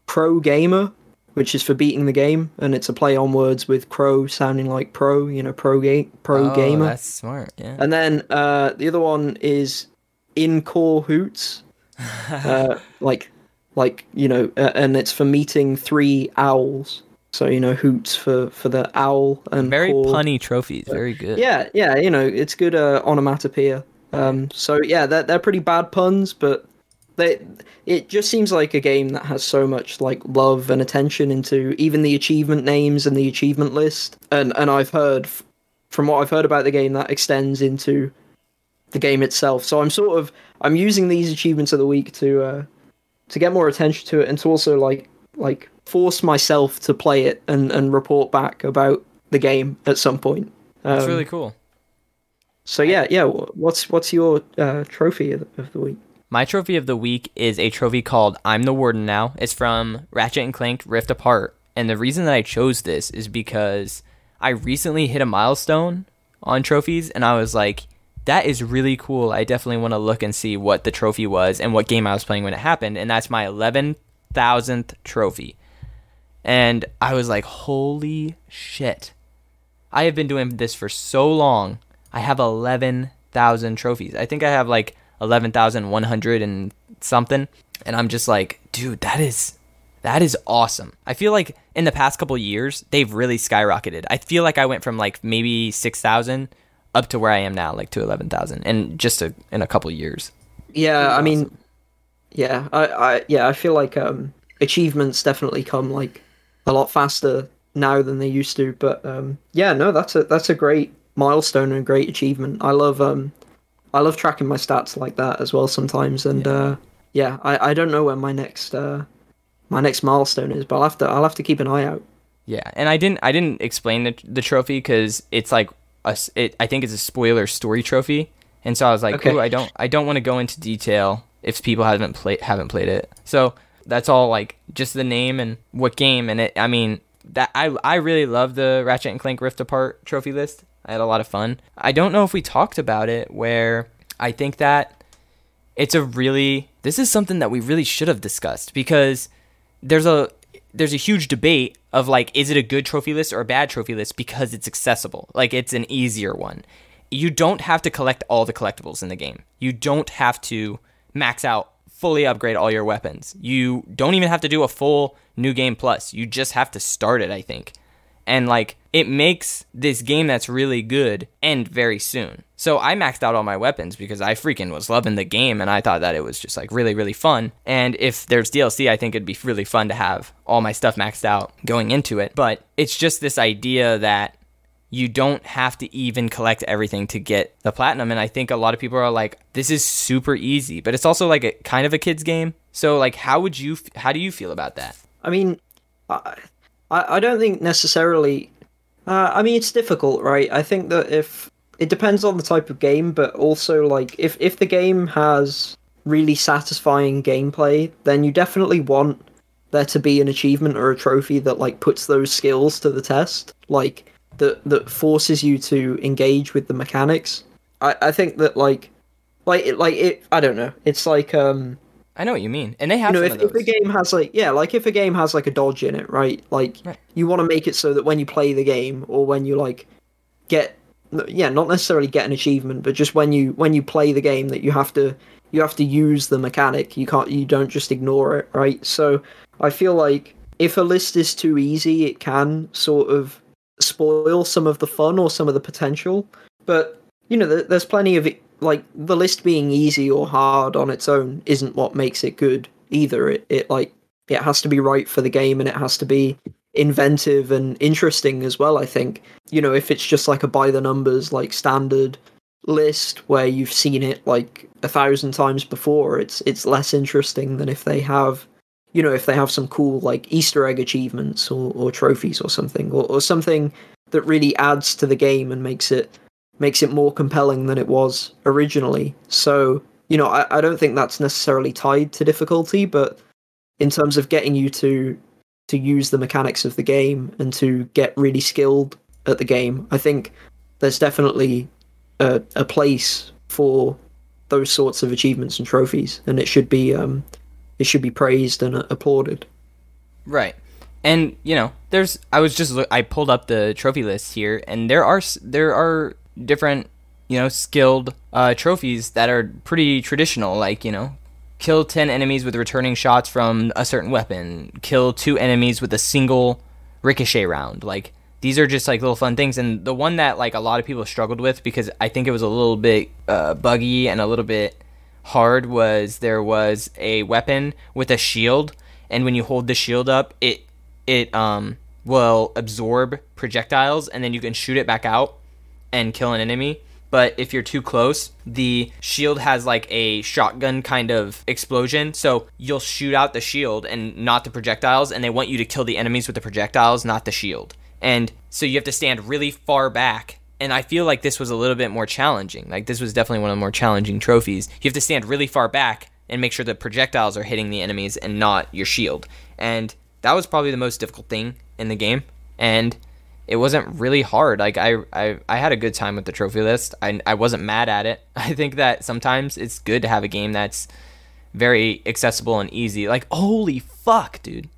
pro gamer, which is for beating the game, and it's a play on words with crow sounding like pro, you know, pro game, pro oh, gamer. That's smart. Yeah. And then uh, the other one is in core hoots, uh, like like you know, uh, and it's for meeting three owls. So you know, hoots for for the owl and Very core. punny trophies. Very good. Yeah, yeah, you know, it's good uh, onomatopoeia. Um, so yeah, they're they're pretty bad puns, but they it just seems like a game that has so much like love and attention into even the achievement names and the achievement list. And and I've heard from what I've heard about the game that extends into the game itself. So I'm sort of I'm using these achievements of the week to uh, to get more attention to it and to also like like force myself to play it and and report back about the game at some point. That's Um, really cool. so yeah, yeah. What's what's your uh, trophy of the, of the week? My trophy of the week is a trophy called I'm the Warden Now. It's from Ratchet and Clank Rift Apart. And the reason that I chose this is because I recently hit a milestone on trophies and I was like, that is really cool. I definitely want to look and see what the trophy was and what game I was playing when it happened. And that's my 11,000th trophy. And I was like, holy shit. I have been doing this for so long. I have 11,000 trophies. I think I have like 11,100 and something. And I'm just like, dude, that is that is awesome. I feel like in the past couple years, they've really skyrocketed. I feel like I went from like maybe 6,000 up to where I am now, like to 11,000 and just a, in a couple years. Yeah, I mean, awesome. yeah, I, I yeah, I feel like um, achievements definitely come like a lot faster now than they used to. But um, yeah, no, that's a that's a great milestone and a great achievement. I love um, I love tracking my stats like that as well sometimes. And yeah, uh, yeah I, I don't know when my next uh, my next milestone is, but I'll have to I'll have to keep an eye out. Yeah, and I didn't I didn't explain the the trophy because it's like a it, I think it's a spoiler story trophy, and so I was like, okay. I don't I don't want to go into detail if people haven't played haven't played it. So that's all like just the name and what game and it. I mean that I I really love the Ratchet and Clank Rift Apart trophy list. I had a lot of fun. I don't know if we talked about it where I think that it's a really this is something that we really should have discussed because there's a there's a huge debate of like is it a good trophy list or a bad trophy list because it's accessible? Like it's an easier one. You don't have to collect all the collectibles in the game. You don't have to max out fully upgrade all your weapons. You don't even have to do a full new game plus. You just have to start it i think and like it makes this game that's really good end very soon. So I maxed out all my weapons because I freaking was loving the game and I thought that it was just like really really fun. And if there's DLC, I think it'd be really fun to have all my stuff maxed out going into it. But it's just this idea that you don't have to even collect everything to get the platinum and I think a lot of people are like this is super easy, but it's also like a kind of a kids game. So like how would you how do you feel about that? I mean, I, I don't think necessarily. Uh, I mean, it's difficult, right? I think that if it depends on the type of game, but also like if if the game has really satisfying gameplay, then you definitely want there to be an achievement or a trophy that like puts those skills to the test, like that that forces you to engage with the mechanics. I I think that like like it like it I don't know. It's like um I know what you mean, and they have. You know, if, if a game has like yeah, like if a game has like a dodge in it, right? Like right. you want to make it so that when you play the game or when you like get yeah, not necessarily get an achievement, but just when you when you play the game that you have to you have to use the mechanic. You can't you don't just ignore it, right? So I feel like if a list is too easy, it can sort of spoil some of the fun or some of the potential. But you know, there's plenty of like the list being easy or hard on its own isn't what makes it good either. It it like it has to be right for the game and it has to be inventive and interesting as well. I think you know if it's just like a by the numbers like standard list where you've seen it like a thousand times before, it's it's less interesting than if they have you know if they have some cool like Easter egg achievements or, or trophies or something or, or something that really adds to the game and makes it makes it more compelling than it was originally. So, you know, I, I don't think that's necessarily tied to difficulty, but in terms of getting you to to use the mechanics of the game and to get really skilled at the game, I think there's definitely a, a place for those sorts of achievements and trophies, and it should be um, it should be praised and applauded. Right, and you know, there's I was just I pulled up the trophy list here, and there are there are different, you know, skilled uh, trophies that are pretty traditional, like, you know, kill 10 enemies with returning shots from a certain weapon, kill two enemies with a single ricochet round. Like, these are just like little fun things. And the one that, like, a lot of people struggled with because I think it was a little bit uh, buggy and a little bit hard was there was a weapon with a shield. And when you hold the shield up, it, it, um, will absorb projectiles and then you can shoot it back out and kill an enemy. But if you're too close, the shield has like a shotgun kind of explosion. So you'll shoot out the shield and not the projectiles, and they want you to kill the enemies with the projectiles, not the shield. And so you have to stand really far back. And I feel like this was a little bit more challenging. Like this was definitely one of the more challenging trophies. You have to stand really far back and make sure the projectiles are hitting the enemies and not your shield. And that was probably the most difficult thing in the game. And it wasn't really hard. Like I, I, I had a good time with the trophy list. I, I wasn't mad at it. I think that sometimes it's good to have a game that's very accessible and easy. Like holy fuck, dude!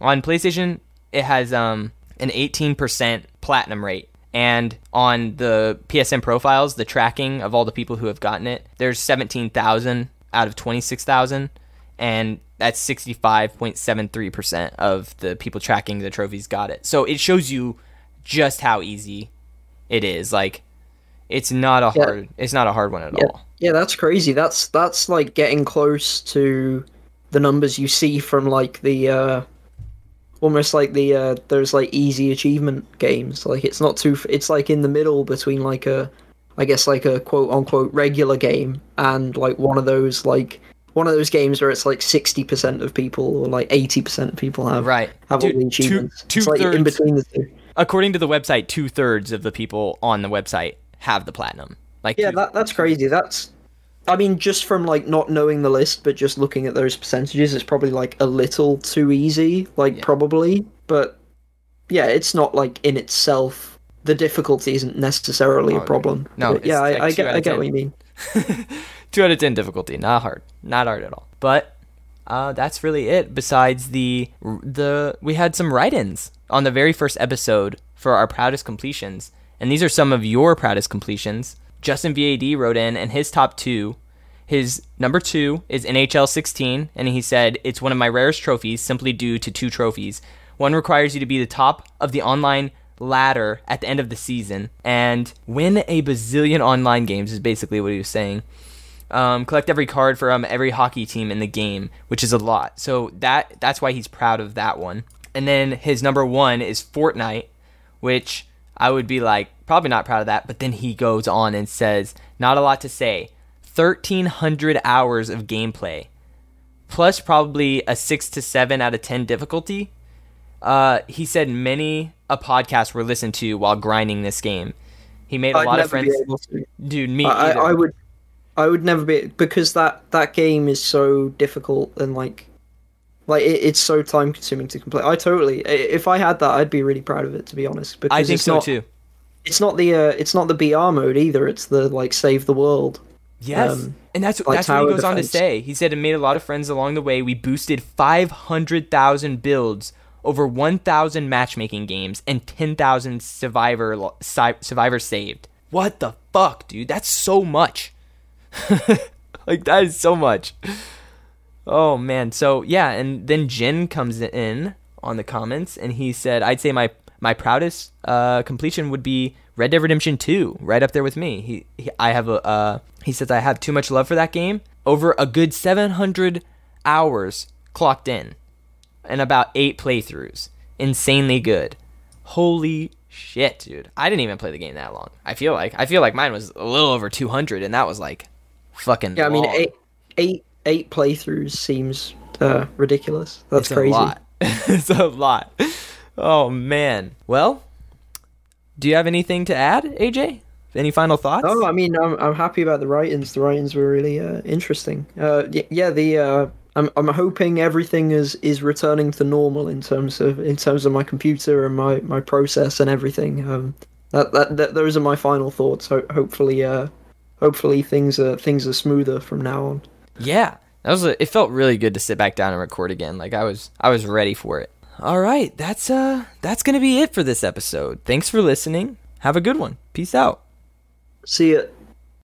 On PlayStation, it has um an 18% platinum rate, and on the PSN profiles, the tracking of all the people who have gotten it, there's 17,000 out of 26,000, and that's 65.73% of the people tracking the trophies got it. So it shows you just how easy it is. Like it's not a hard yeah. it's not a hard one at yeah. all. Yeah, that's crazy. That's that's like getting close to the numbers you see from like the uh almost like the uh, those like easy achievement games. Like it's not too. It's like in the middle between like a, I guess like a quote unquote regular game and like one of those like one of those games where it's like sixty percent of people or like eighty percent of people have Right. have Dude, all the two- achievements. it's like in between the two. According to the website, two thirds of the people on the website have the platinum. Like Yeah, that that's crazy. That's, I mean, just from like not knowing the list, but just looking at those percentages, it's probably like a little too easy. Like Yeah. probably, but yeah, it's not like in itself. The difficulty isn't necessarily Oh, a problem. no, yeah, like I, I get I get what you mean. two out of ten difficulty. Not hard. Not hard at all. But uh, that's really it. Besides the the we had some write-ins on the very first episode for our proudest completions, and these are some of your proudest completions. Justin VAD wrote in, and his top two. His number two is NHL 16, and he said it's one of my rarest trophies simply due to two trophies. One requires you to be the top of the online ladder at the end of the season and win a bazillion online games, is basically what he was saying um, collect every card from every hockey team in the game, which is a lot. So that that's why he's proud of that one. And then his number one is Fortnite, which I would be like probably not proud of that. But then he goes on and says, not a lot to say. Thirteen hundred hours of gameplay, plus probably a six to seven out of ten difficulty. Uh, he said many a podcast were listened to while grinding this game. He made a I'd lot of friends. be able to. Dude, me I. I would, I would never be because that that game is so difficult and like, like it, it's so time consuming to complete. I totally. If I had that, I'd be really proud of it. To be honest, because I think so not, too. It's not the uh, it's not the BR mode either. It's the like save the world. Yes, um, and that's like that's what he goes on to say. He said it made a lot of friends along the way. We boosted five hundred thousand builds, over one thousand matchmaking games, and ten thousand survivor lo- si- survivors saved. What the fuck, dude? That's so much. like that is so much. Oh man. So yeah, and then Jin comes in on the comments, and he said, "I'd say my my proudest uh, completion would be Red Dead Redemption 2, right up there with me. He, he I have a uh, he says I have too much love for that game. Over a good 700 hours clocked in, and about eight playthroughs. Insanely good. Holy shit, dude! I didn't even play the game that long. I feel like I feel like mine was a little over 200, and that was like fucking. Yeah, I mean long. eight eight eight playthroughs seems uh, ridiculous. That's it's crazy. a lot. it's a lot. Oh man. Well, do you have anything to add, AJ? Any final thoughts? Oh, I mean, I'm I'm happy about the write-ins. The write-ins were really uh, interesting. Uh, y- yeah, the uh, I'm I'm hoping everything is is returning to normal in terms of in terms of my computer and my my process and everything. Um, that that, that those are my final thoughts. Ho- hopefully, uh, hopefully things are things are smoother from now on. Yeah, that was. A, it felt really good to sit back down and record again. Like I was, I was ready for it. All right, that's uh, that's gonna be it for this episode. Thanks for listening. Have a good one. Peace out. See ya.